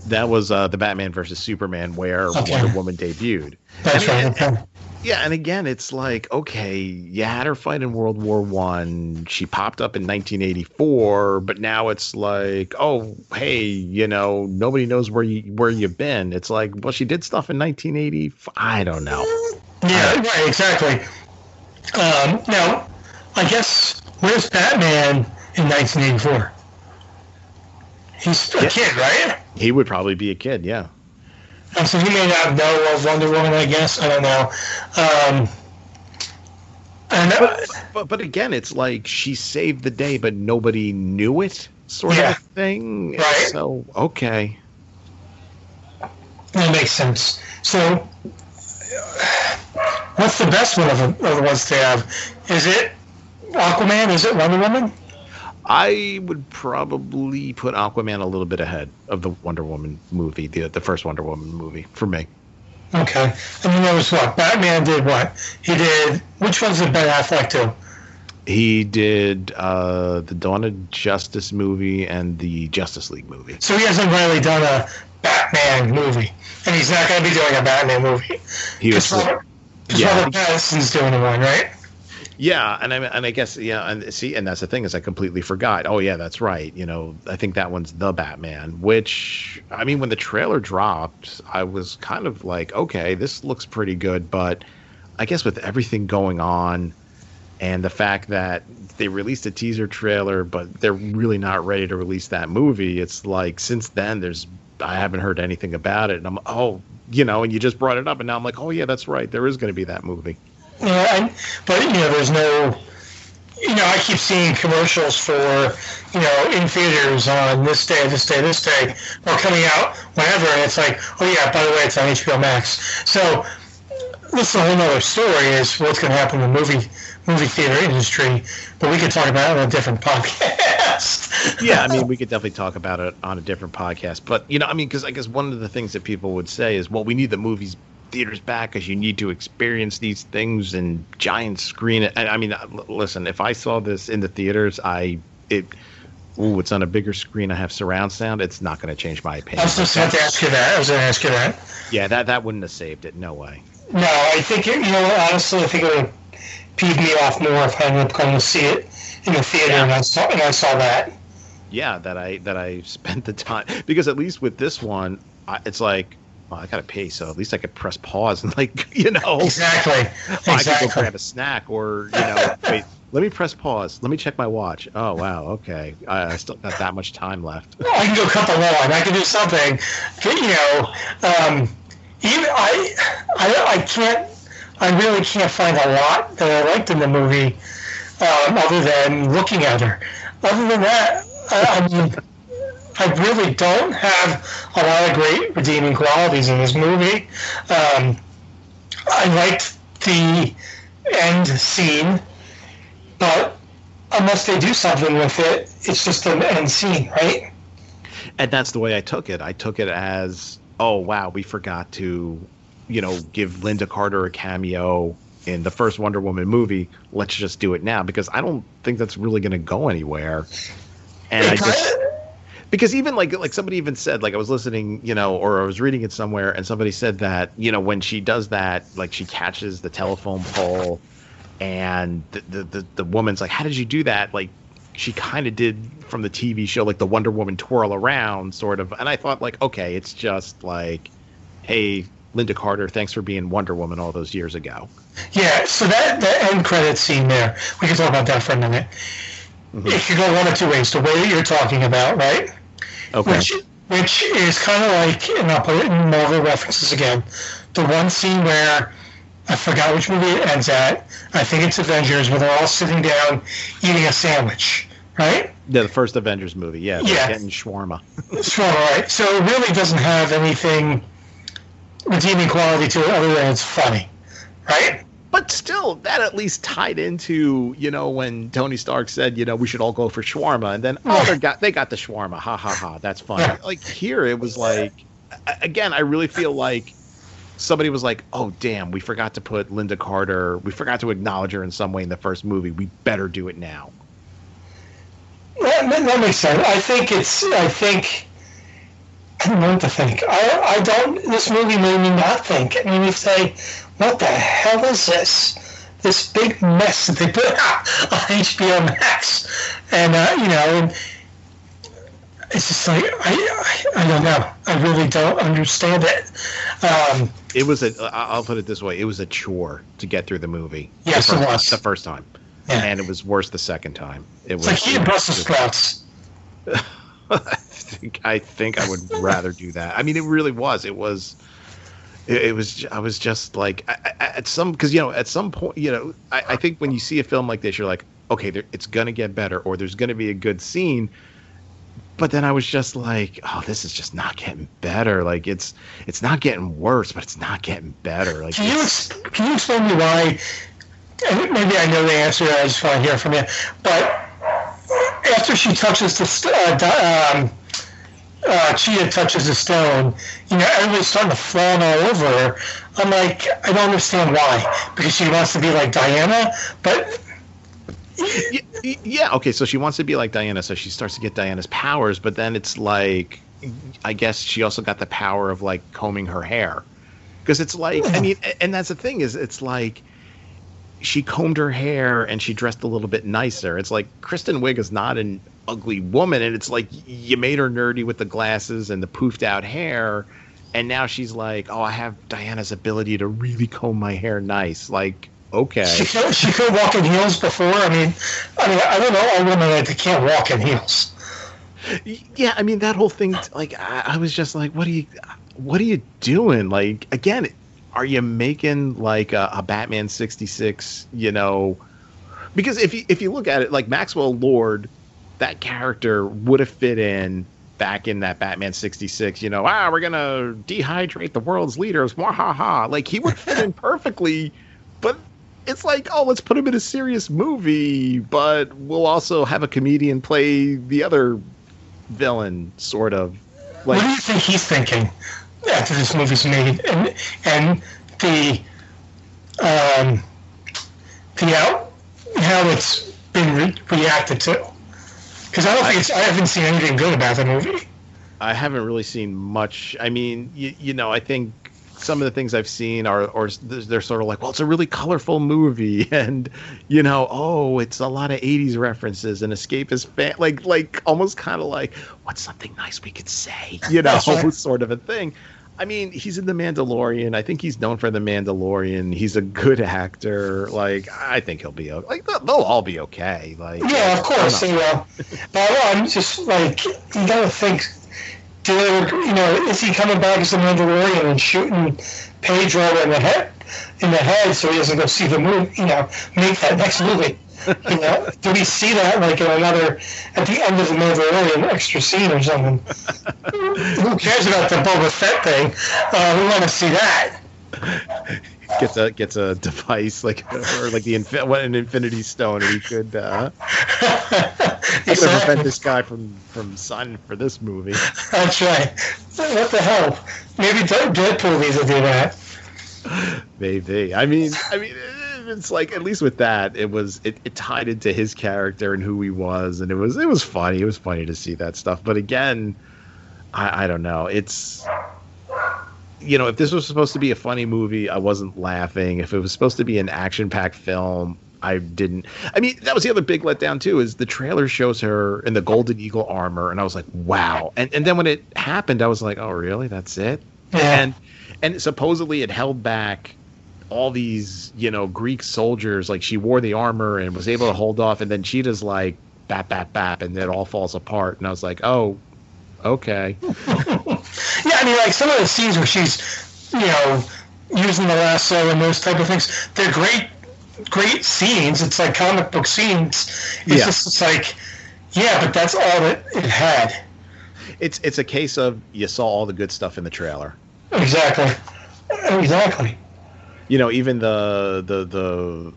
That was uh, the Batman versus Superman, where okay. Wonder Woman debuted. That's I mean, right. Okay. Yeah, and again, it's like okay, you had her fight in World War One. She popped up in 1984, but now it's like, oh, hey, you know, nobody knows where you where you've been. It's like, well, she did stuff in 1980. I don't know. Yeah, right, exactly. Um, now, I guess where's Batman in 1984? He's a yeah. kid, right? He would probably be a kid, yeah. And so he may not know of Wonder Woman, I guess. I don't know. Um, and, uh, but, but, but again, it's like she saved the day, but nobody knew it, sort yeah. of thing. Right. So okay, that makes sense. So, what's the best one of the, of the ones to have? Is it Aquaman? Is it Wonder Woman? I would probably put Aquaman a little bit ahead of the Wonder Woman movie, the the first Wonder Woman movie for me. Okay, and then there was what Batman did. What he did? Which ones did Ben Affleck do? He did uh, the Dawn of Justice movie and the Justice League movie. So he hasn't really done a Batman movie, and he's not going to be doing a Batman movie. He was. Robert, yeah, Robert Pattinson's doing one, right? Yeah, and I and I guess yeah, and see, and that's the thing is I completely forgot. Oh yeah, that's right. You know, I think that one's the Batman. Which I mean, when the trailer dropped, I was kind of like, okay, this looks pretty good, but I guess with everything going on, and the fact that they released a teaser trailer, but they're really not ready to release that movie, it's like since then there's I haven't heard anything about it, and I'm oh, you know, and you just brought it up, and now I'm like, oh yeah, that's right, there is going to be that movie. Yeah, but you know, there's no. You know, I keep seeing commercials for, you know, in theaters on this day, this day, this day, or coming out whenever, and it's like, oh yeah, by the way, it's on HBO Max. So this is a whole other story is what's going to happen in the movie movie theater industry, but we could talk about it on a different podcast. yeah, I mean, we could definitely talk about it on a different podcast. But you know, I mean, because I guess one of the things that people would say is, well, we need the movies theaters back because you need to experience these things in giant screen. And I mean, listen, if I saw this in the theaters, I it. Ooh, it's on a bigger screen. I have surround sound. It's not going to change my opinion. I was just going to ask you that. I was going to ask you that. Yeah, that that wouldn't have saved it. No way. No, I think you know. Honestly, I think it would peeve me off more if I ended up going to see it in the theater yeah. and I saw and I saw that. Yeah, that I that I spent the time because at least with this one, it's like well, I gotta pay, so at least I could press pause and like, you know, exactly. exactly. I could go grab a snack or you know, wait, let me press pause. Let me check my watch. Oh wow, okay, I, I still got that much time left. I can go cut the lawn. I can do something. You know, um, even I, I, I can't. I really can't find a lot that I liked in the movie, um, other than looking at her. Other than that, I, I mean. I really don't have a lot of great redeeming qualities in this movie. Um, I liked the end scene, but unless they do something with it, it's just an end scene, right? And that's the way I took it. I took it as, oh wow, we forgot to, you know, give Lynda Carter a cameo in the first Wonder Woman movie. Let's just do it now because I don't think that's really going to go anywhere. And it I just because even like like somebody even said like I was listening, you know, or I was reading it somewhere, and somebody said that you know when she does that, like she catches the telephone pole, and the the the, the woman's like, "How did you do that?" Like she kind of did from the TV show, like the Wonder Woman twirl around, sort of. And I thought like, okay, it's just like, hey, Lynda Carter, thanks for being Wonder Woman all those years ago. Yeah, so that the end credit scene there, we can talk about that for a minute. Mm-hmm. It could go one of two ways. The way that you're talking about, right? Okay. Which, which is kind of like, and I'll put it in Marvel references again, the one scene where I forgot which movie it ends at. I think it's Avengers, where they're all sitting down eating a sandwich, right? Yeah, the first Avengers movie. Yeah, Yeah. getting shawarma. Sure, right. So it really doesn't have anything redeeming quality to it other than it's funny, right? But still, that at least tied into you know when Tony Stark said you know we should all go for shawarma, and then oh they got they got the shawarma, ha ha ha, that's fun. Like here, it was like again, I really feel like somebody was like, oh damn, we forgot to put Lynda Carter, we forgot to acknowledge her in some way in the first movie. We better do it now. That, that- makes sense. I think it's. I think. I don't know what to think. I, I don't. This movie made me not think. I mean, me say, "What the hell is this? This big mess that they put out on HBO Max?" And uh, you know, and it's just like I, I, I don't know. I really don't understand it. Um, It was a. I'll put it this way, it was a chore to get through the movie. Yes, the it first, was. the first time, Yeah. and it was worse the second time. It was like eating Brussels sprouts. I think I think I would rather do that. I mean, it really was. It was. It, it was. I was just like I, I, at some because you know at some point you know I, I think when you see a film like this you're like okay there, it's gonna get better or there's gonna be a good scene. But then I was just like, oh, this is just not getting better. Like it's it's not getting worse, but it's not getting better. Like Can you ex- can you explain me why? Maybe I know the answer. I just want to hear from you. But after she touches the uh, um, uh, Cheetah touches the stone, you know, everybody's starting to fawn all over her. I'm like, I don't understand why. Because she wants to be like Diana, but yeah okay so she wants to be like diana so she starts to get diana's powers but then it's like i guess she also got the power of like combing her hair because it's like i mean and that's the thing is it's like she combed her hair and she dressed a little bit nicer it's like kristen wiig is not an ugly woman and it's like you made her nerdy with the glasses and the poofed out hair and now she's like oh i have diana's ability to really comb my hair nice. Like okay. She could, she could walk in heels before. I mean, I mean, I don't know. All women that can't walk in heels. yeah i mean that whole thing like I, I was just like what are you what are you doing? Like again are you making like a, a batman 66 you know? Because if you if you look at it like maxwell lord that character would have fit in back in that batman 66 you know ah we're gonna dehydrate the world's leaders ha like he would fit in perfectly but it's like, oh, let's put him in a serious movie, but we'll also have a comedian play the other villain, sort of. Like, what do you think he's thinking after this movie's made, and and the um the out how it's been re- reacted to? Because I don't think it's, I haven't seen anything good about the movie. I haven't really seen much. I mean, you, you know, I think some of the things I've seen are, or they're sort of like, well, it's a really colorful movie, and you know, oh, it's a lot of '80s references and escapist fan, like, like almost kind of like, what's something nice we could say, you know, right. sort of a thing. I mean, he's in The Mandalorian. I think he's known for The Mandalorian. He's a good actor. Like, I think he'll be like they'll, they'll all be okay. Like, Yeah, of course they will. But I'm just like, you gotta think. They, you know, is he coming back as the Mandalorian and shooting Pedro in the head, in the head, so he doesn't go see the movie? You know, make that next movie. You know, do we see that like in another at the end of the Mandalorian extra scene or something? Who cares about the Boba Fett thing? Uh, we want to see that. gets a gets a device like or like the what an infinity stone and he could uh gonna prevent this guy from from signing for this movie That's right. What the hell? Maybe Dead- Deadpool needs to do that. maybe i mean i mean it's like at least with that it was it, it tied into his character and who he was and it was it was funny it was funny to see that stuff but again i i don't know it's you know if this was supposed to be a funny movie i wasn't laughing if it was supposed to be an action packed film I didn't. I mean, that was the other big letdown too. Is the trailer shows her in the Golden Eagle armor, and I was like, "Wow!" And and then when it happened, I was like, "Oh, really? That's it?" Yeah. and and supposedly it held back all these you know greek soldiers like she wore the armor and was able to hold off and then cheetah's like bap bap bap and it all falls apart and i was like oh Okay. yeah, I mean, like some of the scenes where she's, you know, using the lasso and those type of things, they're great, great scenes. It's like comic book scenes. It's Yeah. just it's like, yeah, but that's all that it had. It's it's a case of you saw all the good stuff in the trailer. Exactly. Exactly. You know, even the the the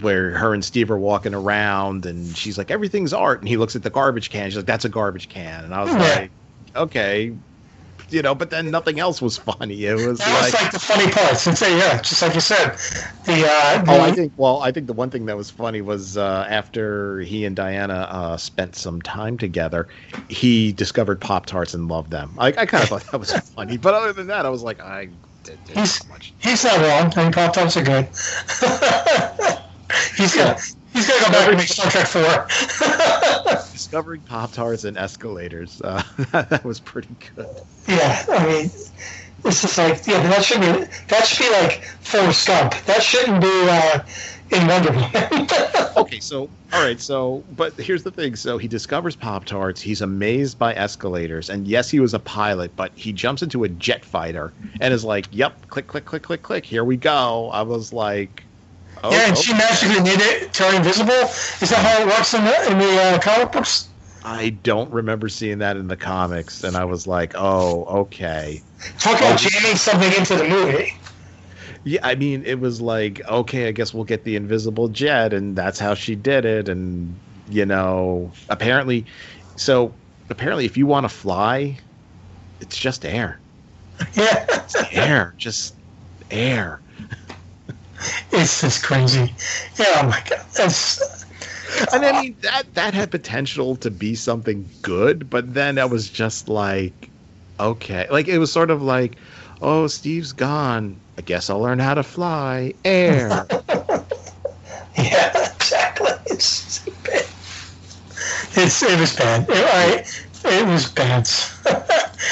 where her and Steve are walking around and she's like, everything's art, and he looks at the garbage can. She's like, that's a garbage can, and I was like, okay, you know, but then nothing else was funny. It was That was like, like the funny parts. It's like, yeah, just like you said. The, uh, the Oh, I think. Well, I think the one thing that was funny was uh, after he and Diana uh, spent some time together, he discovered Pop Tarts and loved them. I, I kind of thought that was funny, but other than that, I was like, I He's- not much. he's not wrong. I mean, Pop Tarts are good. he's gonna he's gonna go back and make Star Trek Four. Discovering Pop Tarts and escalators. Uh, that was pretty good. yeah, I mean, it's just like yeah, that should be that should be like Forrest Gump. That shouldn't be uh, in Wonder Woman. Okay, so all right, so but here's the thing. So he discovers Pop Tarts. He's amazed by escalators, and yes, he was a pilot, but he jumps into a jet fighter and is like, "Yep, click, click, click, click, click. Here we go." I was like, oh, yeah, and oh. she magically made it turn invisible. Is that how it works in the in the uh, comic books? I don't remember seeing that in the comics, and I was like, "Oh, okay." Talk about jamming something into the movie. Yeah, I mean, it was like, okay, I guess we'll get the invisible jet, and that's how she did it. And you know, apparently, so apparently, if you want to fly, it's just air, Yeah, air, just air. it's just crazy. Yeah, oh my god, that's And I mean, that that had potential to be something good, but then I was just like, okay, like it was sort of like, oh, Steve's gone. I guess I'll learn how to fly. Air. yeah, exactly. It's. It's it was bad. It, I, it was bad.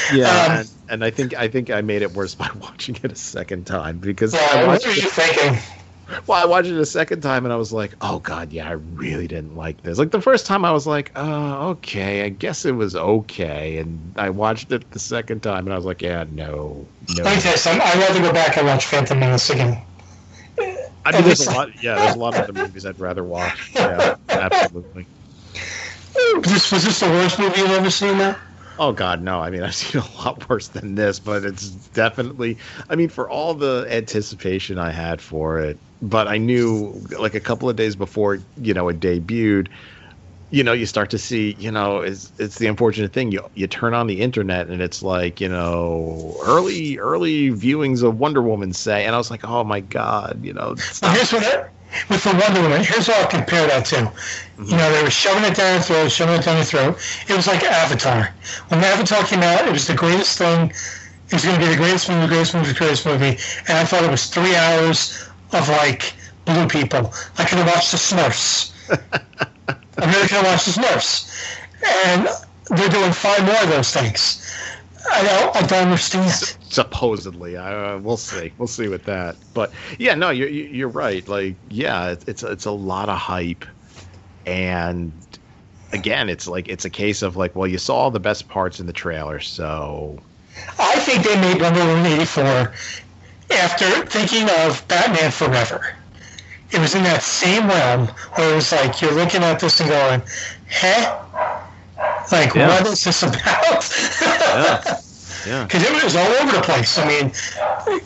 Yeah, Um, and, and I think I think I made it worse by watching it a second time because I Yeah, what watched were you thinking? Well, I watched it a second time and I was like, oh god, yeah, I really didn't like this. Like the first time, I was like, oh, okay, I guess it was okay, and I watched it the second time and I was like, yeah, no, no. Let me tell you. I'd rather go back and watch Phantom Menace again. I mean, there's a lot. Yeah, there's a lot of other movies I'd rather watch. Yeah, absolutely. This was this the worst movie you've ever seen? Now? Oh God, no! I mean, I've seen a lot worse than this, but it's definitely. I mean, for all the anticipation I had for it, but I knew like a couple of days before, you know, it debuted. You know, you start to see, you know, it's it's the unfortunate thing. You you turn on the internet and it's like, you know, early early viewings of Wonder Woman say, and I was like, oh my God, you know, here's what I, with the Wonder Woman. Here's what I'll compare that to. You know, they were shoving it down your throat, shoving it down your throat. It was like Avatar. When Avatar came out, it was the greatest thing. It was going to be the greatest movie, the greatest movie, the greatest movie. And I thought it was three hours of like blue people. I could have watched the Smurfs. I really could have watched the Smurfs. And they're doing five more of those things. I don't, I don't understand. supposedly. I, uh, we'll see. We'll see with that. But yeah no you're you're right. Like yeah it's it's, a lot of hype. And again it's like it's a case of like well you saw all the best parts in the trailer so. I think they made Wonder Woman 84 after thinking of Batman Forever. It was in that same realm where it was like you're looking at this and going, huh? Like, Yeah. what is this about? yeah yeah Because it was all over the place. I mean,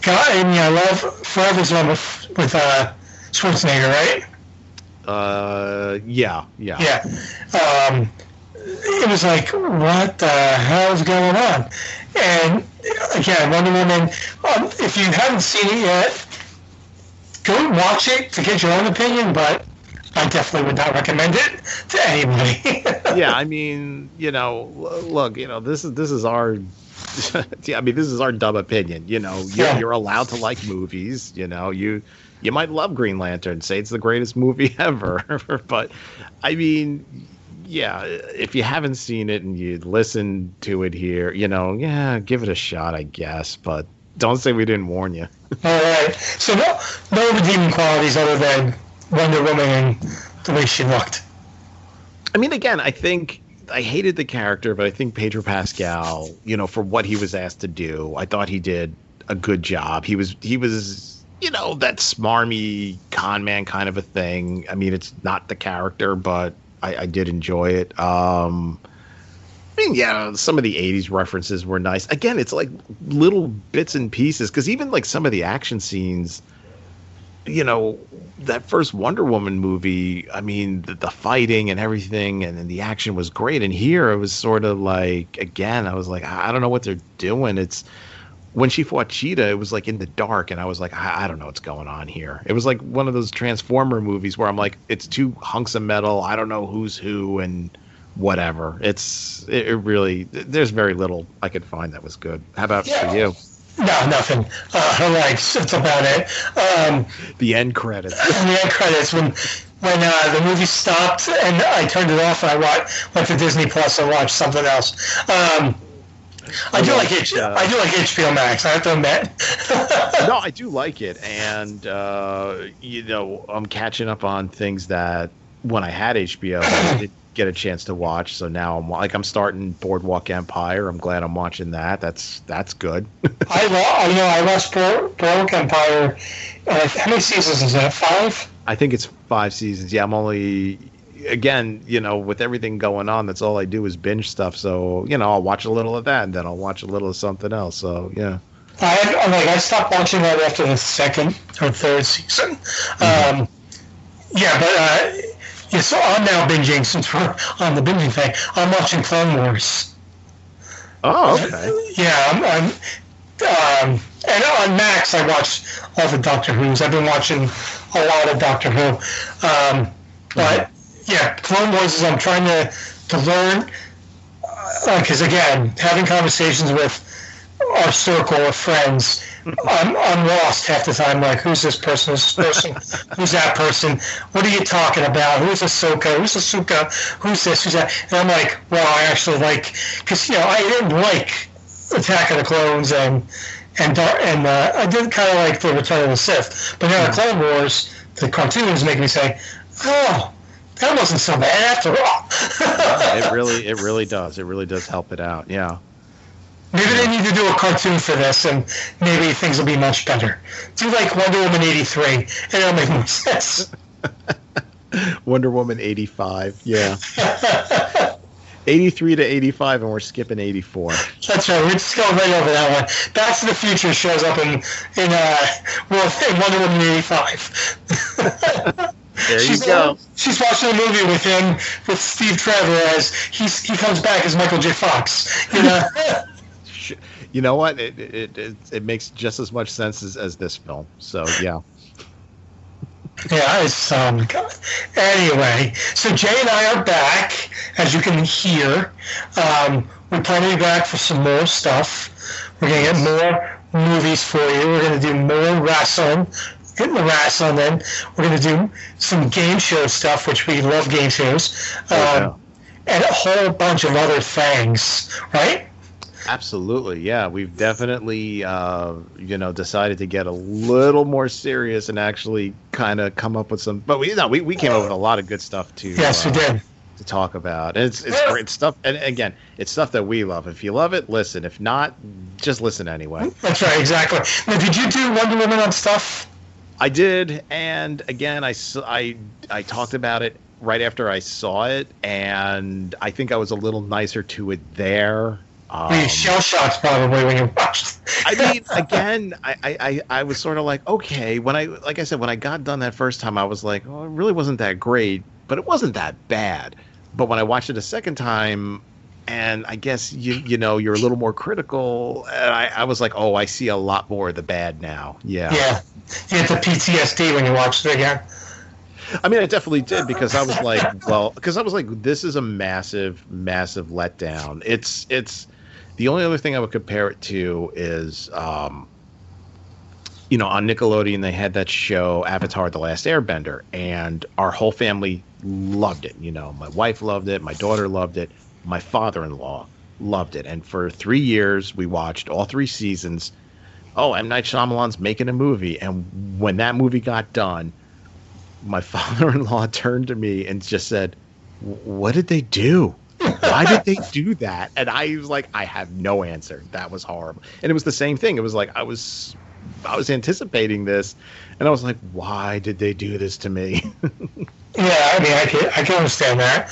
God, I mean, I love Forever's one with, with uh, Schwarzenegger, right? uh yeah yeah Yeah. Um, it was like, what the hell is going on? And again, Wonder Woman, um, if you haven't seen it yet, go watch it to get your own opinion, but I definitely would not recommend it to anybody. yeah i mean you know look you know this is this is our yeah, I mean, this is our dumb opinion. You know, you're, Yeah. you're allowed to like movies. You know, you you might love Green Lantern, say it's the greatest movie ever, but I mean, yeah, if you haven't seen it and you listen to it here, you know, yeah, give it a shot, I guess, but don't say we didn't warn you. All right. So no, no redeeming qualities other than Wonder Woman and the way she looked. I mean, again, I think I hated the character, but I think Pedro Pascal, you know, for what he was asked to do, I thought he did a good job. He was he was you know that smarmy con man kind of a thing. I mean, it's not the character, but I, I did enjoy it. Um, I mean, yeah, some of the '80s references were nice. Again, it's like little bits and pieces because even like some of the action scenes you know that first Wonder Woman movie, I mean, the, the fighting and everything, and, and, the action was great. And here it was sort of like, again, I was like, I don't know what they're doing. It's when she fought Cheetah, it was like in the dark, and I was like, I, I don't know what's going on here. It was like one of those Transformer movies where I'm like, it's two hunks of metal. I don't know who's who and whatever. It's it, it really there's very little I could find that was good. How about yeah. for you? No, nothing. Uh, I like that's about it. Um, the end credits. the end credits when when uh, the movie stopped and I turned it off and I watched, went to Disney Plus and watched something else. Um, I, do like H- uh, I do like HBO Max. I have to admit. no, I do like it, and uh, you know, I'm catching up on things that when I had HBO, I get a chance to watch. So now I'm like I'm starting Boardwalk Empire. I'm glad I'm watching that. That's that's good. I you know I watched Boardwalk Empire. Uh, how many seasons is that? Five. I think it's five seasons. Yeah, I'm only again, you know, with everything going on, that's all I do is binge stuff. So you know, I'll watch a little of that, and then I'll watch a little of something else. So yeah. I I'm like I stopped watching that after the second or third season. Mm-hmm. Um, yeah, but uh, yeah, so I'm now binging since we're on the binging thing. I'm watching Clone Wars. Oh, okay. Yeah, I'm, I'm um, and on Max I watch all the Doctor Who's. I've been watching a lot of Doctor Who. Um, but mm-hmm. yeah, Clone Wars is I'm trying to to learn because uh, again, having conversations with our circle of friends I'm, I'm lost half the time. Like, who's this person? Who's this person? who's that person? What are you talking about? Who's Ahsoka? Who's Ahsoka? Who's this? Who's that? And I'm like, well, I actually like, because, you know, I didn't like Attack of the Clones and, and, and uh, I did kind of like the Return of the Sith. But now the Clone Wars, the cartoons make me say, oh, that wasn't so bad after all. it really, it really does. It really does help it out. Yeah. Maybe they need to do a cartoon for this, and maybe things will be much better. Do like Wonder Woman '83, and it'll make more sense. Wonder Woman '85, yeah. 83 to 85, and we're skipping 84. That's right. We're just going right over that one. Back to the Future shows up in in uh, well, in Wonder Woman '85. there you she's, go. she's watching a movie with him with Steve Trevor as he's he comes back as Michael J. Fox. You know you know what? It, it it, it makes just as much sense as, as this film. So yeah. Yeah, it's um. Anyway, so Jay and I are back, as you can hear. Um, we're planning to be back for some more stuff. We're gonna get more movies for you. We're gonna do more wrestling. Getting the wrestling in. We're gonna do some game show stuff, which we love game shows. Um, oh, yeah. And a whole bunch of other things, right? Absolutely, yeah. We've definitely, uh, you know, decided to get a little more serious and actually kind of come up with some. But we, know, we, we came up with a lot of good stuff too. Yes, uh, we did to talk about. And it's it's great stuff. And again, it's stuff that we love. If you love it, listen. If not, just listen anyway. That's right, exactly. Now, did you do Wonder Woman on stuff? I did, and again, I I I talked about it right after I saw it, and I think I was a little nicer to it there um, shell shocked probably when you watched. I mean, again, I, I, I was sort of like, okay, when I, like I said, when I got done that first time, I was like, oh, it really wasn't that great, but it wasn't that bad. But when I watched it a second time, and I guess you, you know, you're a little more critical, and I, I was like, oh, I see a lot more of the bad now. Yeah. Yeah. You get the PTSD when you watch it again. I mean, I definitely did because I was like, well, because I was like, this is a massive, massive letdown. It's, it's, the only other thing I would compare it to is, um, you know, on Nickelodeon they had that show Avatar: The Last Airbender, and our whole family loved it. You know, my wife loved it, my daughter loved it, my father-in-law loved it, and for three years we watched all three seasons. Oh, M Night Shyamalan's making a movie, and when that movie got done, my father-in-law turned to me and just said, "What did they do?" Why did they do that? And I was like, I have no answer. That was horrible. And it was the same thing. It was like I was I was anticipating this, and I was like, why did they do this to me? yeah, I mean, I can I can understand that.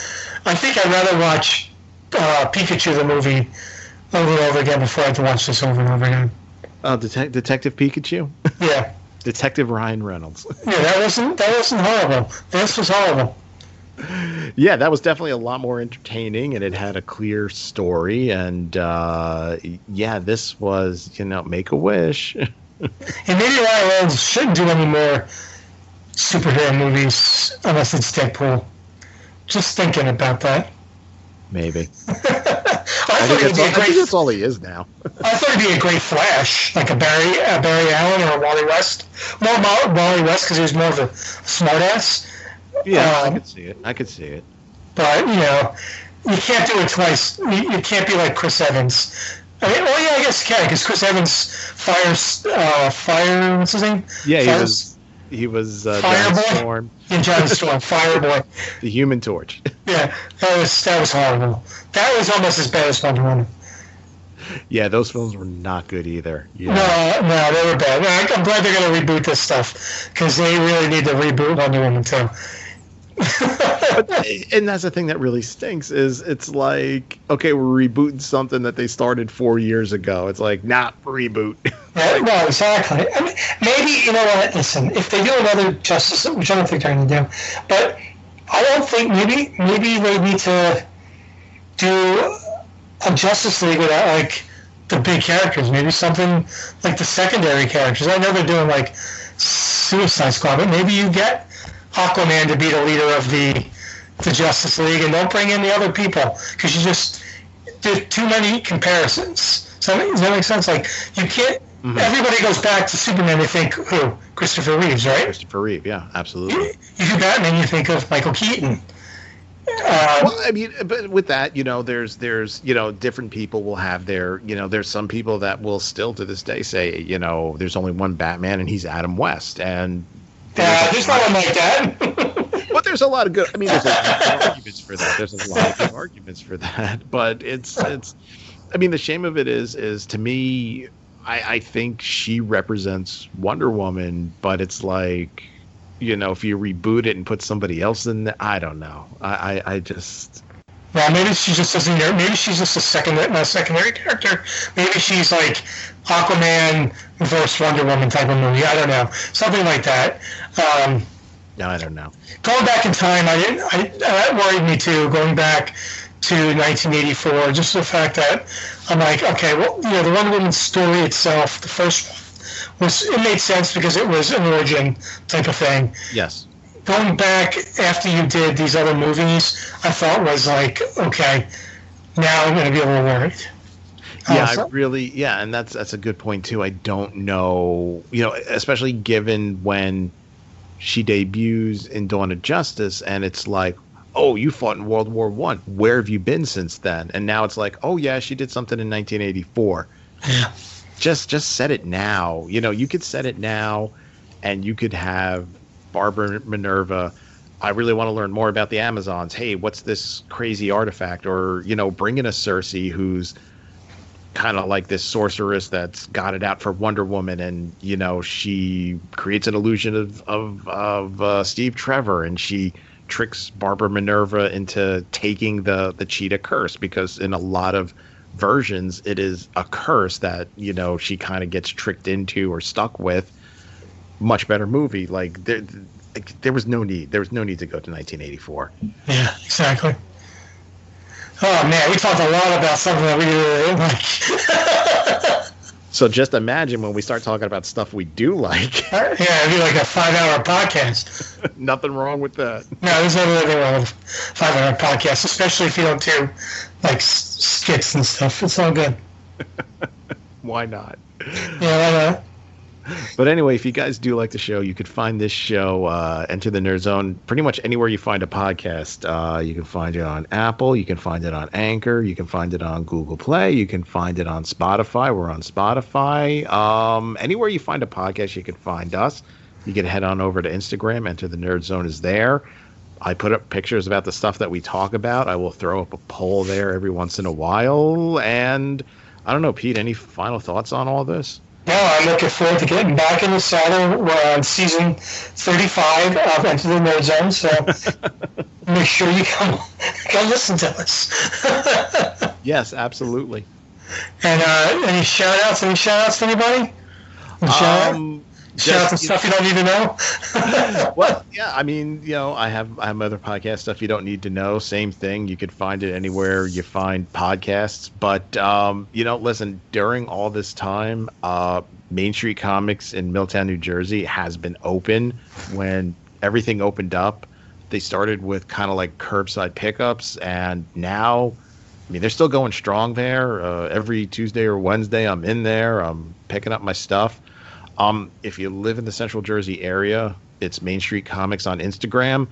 I think I'd rather watch uh, Pikachu the movie over and over again before I have to watch this over and over again. Uh, Detec- Detective Pikachu. Yeah. Detective Ryan Reynolds. yeah, that wasn't that wasn't horrible. This was horrible. Yeah, that was definitely a lot more entertaining, and it had a clear story. And uh, yeah, this was you know Make a Wish. and maybe Reynolds shouldn't do any more superhero movies unless it's Deadpool. Just thinking about that. Maybe. I, I, thought think he'd that's be all, think great. that's all he is now. I thought he'd be a great Flash, like a Barry a Barry Allen or a Wally West. More Wally West because he was more of a smartass. Yeah, I Um, could see it. I could see it. But you know, you can't do it twice. You, you can't be like Chris Evans. I mean, well, yeah, I guess you can because Chris Evans fires uh, fire. What's his name? Yeah, he Fires- was. He was uh, Fireboy? Storm, In John Storm, Fireboy. the Human Torch. Yeah, that was that was horrible. That was almost as bad as Wonder Woman. yeah, those films were not good either. Yeah. No, no, they were bad. I- I'm glad they're going to reboot this stuff because they really need to reboot Wonder Woman too. But and that's the thing that really stinks is it's like okay we're rebooting something that they started four years ago it's like not reboot Yeah, no, exactly. I mean, maybe you know what? Listen, if they do another Justice, which I don't think they're going to do, but I don't think maybe maybe they need to do a Justice League without like the big characters. Maybe something like the secondary characters. I know they're doing like Suicide Squad, but maybe you get Aquaman to be the leader of the the Justice League, and don't bring in the other people because you just there's too many comparisons. So does that make sense? Like you can't. Everybody goes back to Superman. They think who? Christopher Reeves, right? christopher reeve yeah You, absolutely you do Batman, you think of Michael Keaton. Uh, well i mean but with that you know there's there's you know different people will have their you know there's some people that will still to this day say you know there's only one batman and he's adam west and uh, there's no one like that. but there's a lot of good. I mean, there's a lot of arguments for that. There's a lot of good arguments for that. But it's it's. I mean, the shame of it is is to me, I, I think she represents Wonder Woman, but it's like, you know, if you reboot it and put somebody else in, there, I don't know. I I, I just. Well, maybe she just doesn't. Maybe she's just a second, not secondary character. Maybe she's like Aquaman versus Wonder Woman type of movie. I don't know, something like that. Um, No, I don't know. going back in time, I didn't. I, that worried me too. Going back to 1984, just the fact that I'm like, okay, well, you know, the Wonder Woman story itself, the first one, was it made sense because it was an origin type of thing. Yes. Going back after you did these other movies, I thought was like, okay, now I'm going to be a little worried. Yeah, Uh, I really yeah, and that's that's a good point too. I don't know, you know, especially given when she debuts in Dawn of Justice, and it's like, oh, you fought in World War One. Where have you been since then? And now it's like, oh yeah, she did something in 1984. Yeah. Just just set it now. You know, you could set it now, and you could have Barbara Minerva. I really want to learn more about the Amazons. Hey, what's this crazy artifact? Or you know, bring in a Circe who's kind of like this sorceress that's got it out for Wonder Woman, and you know she creates an illusion of of, of uh, Steve Trevor, and she tricks Barbara Minerva into taking the the cheetah curse because in a lot of versions it is a curse that you know she kind of gets tricked into or stuck with. Much better movie. Like there, there was no need. There was no need to go to 1984. Yeah, exactly. Oh man, we talked a lot about something that we didn't like. So just imagine when we start talking about stuff we do like. yeah, it'd be like a five-hour podcast. Nothing wrong with that. No, there's nothing wrong with five-hour podcasts, especially if you don't do like skits and stuff. It's all good. Why not? Yeah, why not? But anyway, if you guys do like the show, you could find this show, uh, Enter the Nerd Zone, pretty much anywhere you find a podcast. Uh, you can find it on Apple, you can find it on Anchor, you can find it on Google Play, you can find it on Spotify. We're on Spotify. Um, anywhere you find a podcast, you can find us. You can head on over to Instagram. Enter the Nerd Zone is there. I put up pictures about the stuff that we talk about. I will throw up a poll there every once in a while. And I don't know, Pete, any final thoughts on all this? No, I'm looking forward to getting back in the saddle. We're on season 35 of Enter the Nerd Zone, so make sure you come, come listen to us. yes, absolutely. And uh, any shout outs? Any shout outs to anybody? Shout um, Shout out to stuff you don't need to know. well, yeah, I mean, you know, I have I have other podcast stuff you don't need to know. Same thing. You could find it anywhere you find podcasts. But um, you know, listen, during all this time, uh, Main Street Comics in Milltown, New Jersey, has been open. When everything opened up, they started with kind of like curbside pickups, and now. I mean, they're still going strong there. Uh, every Tuesday or Wednesday, I'm in there. I'm picking up my stuff. Um, if you live in the Central Jersey area, it's Main Street Comics on Instagram.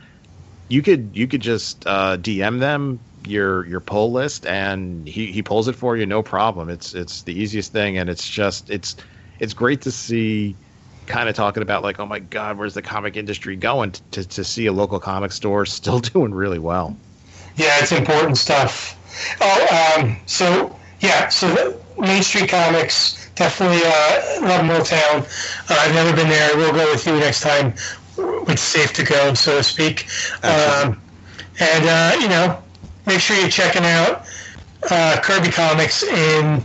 You could you could just uh, DM them your your pull list, and he, he pulls it for you, no problem. It's it's the easiest thing, and it's just it's it's great to see. Kind of talking about like, oh my God, where's the comic industry going? To to see a local comic store still doing really well. Yeah, it's important stuff. Oh, um, so yeah, so Main Street Comics definitely uh, love Milltown. Uh, I've never been there. We'll go with you next time. It's safe to go, so to speak. Um, and uh, you know, make sure you're checking out uh, Kirby Comics in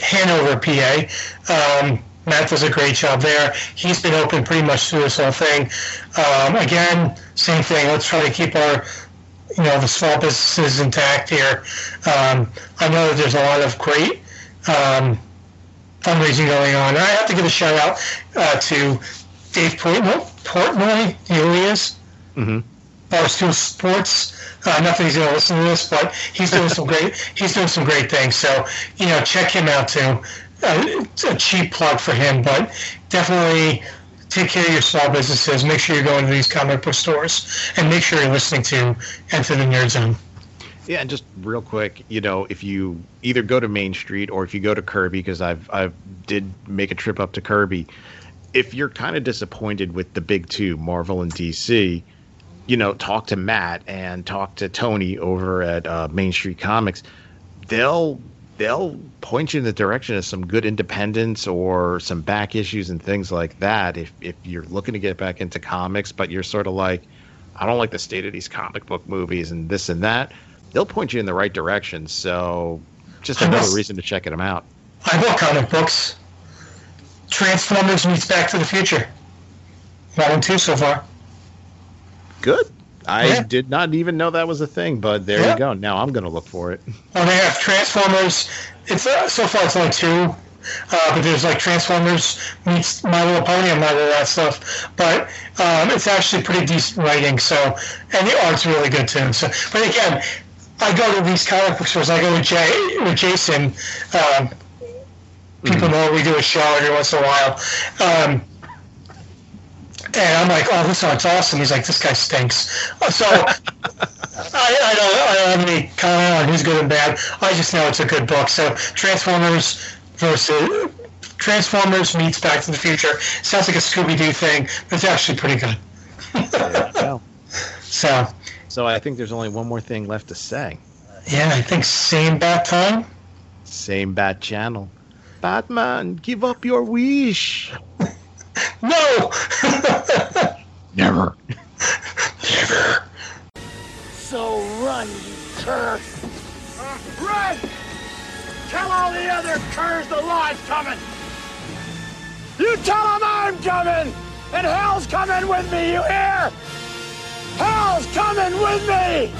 Hanover, PA. Um, Matt does a great job there. He's been open pretty much through this whole thing. Um, again, same thing. Let's try to keep our you know the small businesses intact here. Um, I know that there's a lot of great um, fundraising going on. And I have to give a shout out uh, to Dave Portnoy, Portnoy Elias, mm-hmm. Barstool Sports. Uh, not that he's going to listen to this, but he's doing some great. He's doing some great things. So you know, check him out too. Uh, it's a cheap plug for him, but definitely take care of your small businesses. Make sure you're going to these comic book stores, and make sure you're listening to Enter the Nerd Zone. Yeah, and just real quick, you know, if you either go to Main Street or if you go to Kirby, because I've I've did make a trip up to Kirby. If you're kind of disappointed with the big two, Marvel and DC, you know, talk to Matt and talk to Tony over at uh, Main Street Comics. They'll they'll point you in the direction of some good independents or some back issues and things like that. If if you're looking to get back into comics, but you're sort of like, I don't like the state of these comic book movies and this and that they'll point you in the right direction. So just another reason to check them out. I bought comic books. Transformers meets Back to the Future. And two so far. Good. I yeah. did not even know that was a thing, but there yeah. you go. Now I'm going to look for it. Well, they have Transformers. It's uh, so far it's only two, uh, but there's like Transformers meets My Little Pony and all that stuff. But um, it's actually pretty decent writing. So, and the art's really good too. So, but again, I go to these comic book stores. I go with Jay, with Jason. Um, people mm-hmm. know we do a show every once in a while. Um, and I'm like, oh, this art's awesome. He's like, this guy stinks. So I, I, don't, I don't have any comment on who's good and bad. I just know it's a good book. So Transformers versus Transformers meets Back to the Future. Sounds like a Scooby Doo thing, but it's actually pretty good. so so I think there's only one more thing left to say. Yeah, I think same bat time. Same bat channel. Batman, give up your wish. No! Never. Never. So run, you cur! Uh, run! Tell all the other curs the law's coming! You tell them I'm coming! And hell's coming with me, you hear? Hell's coming with me!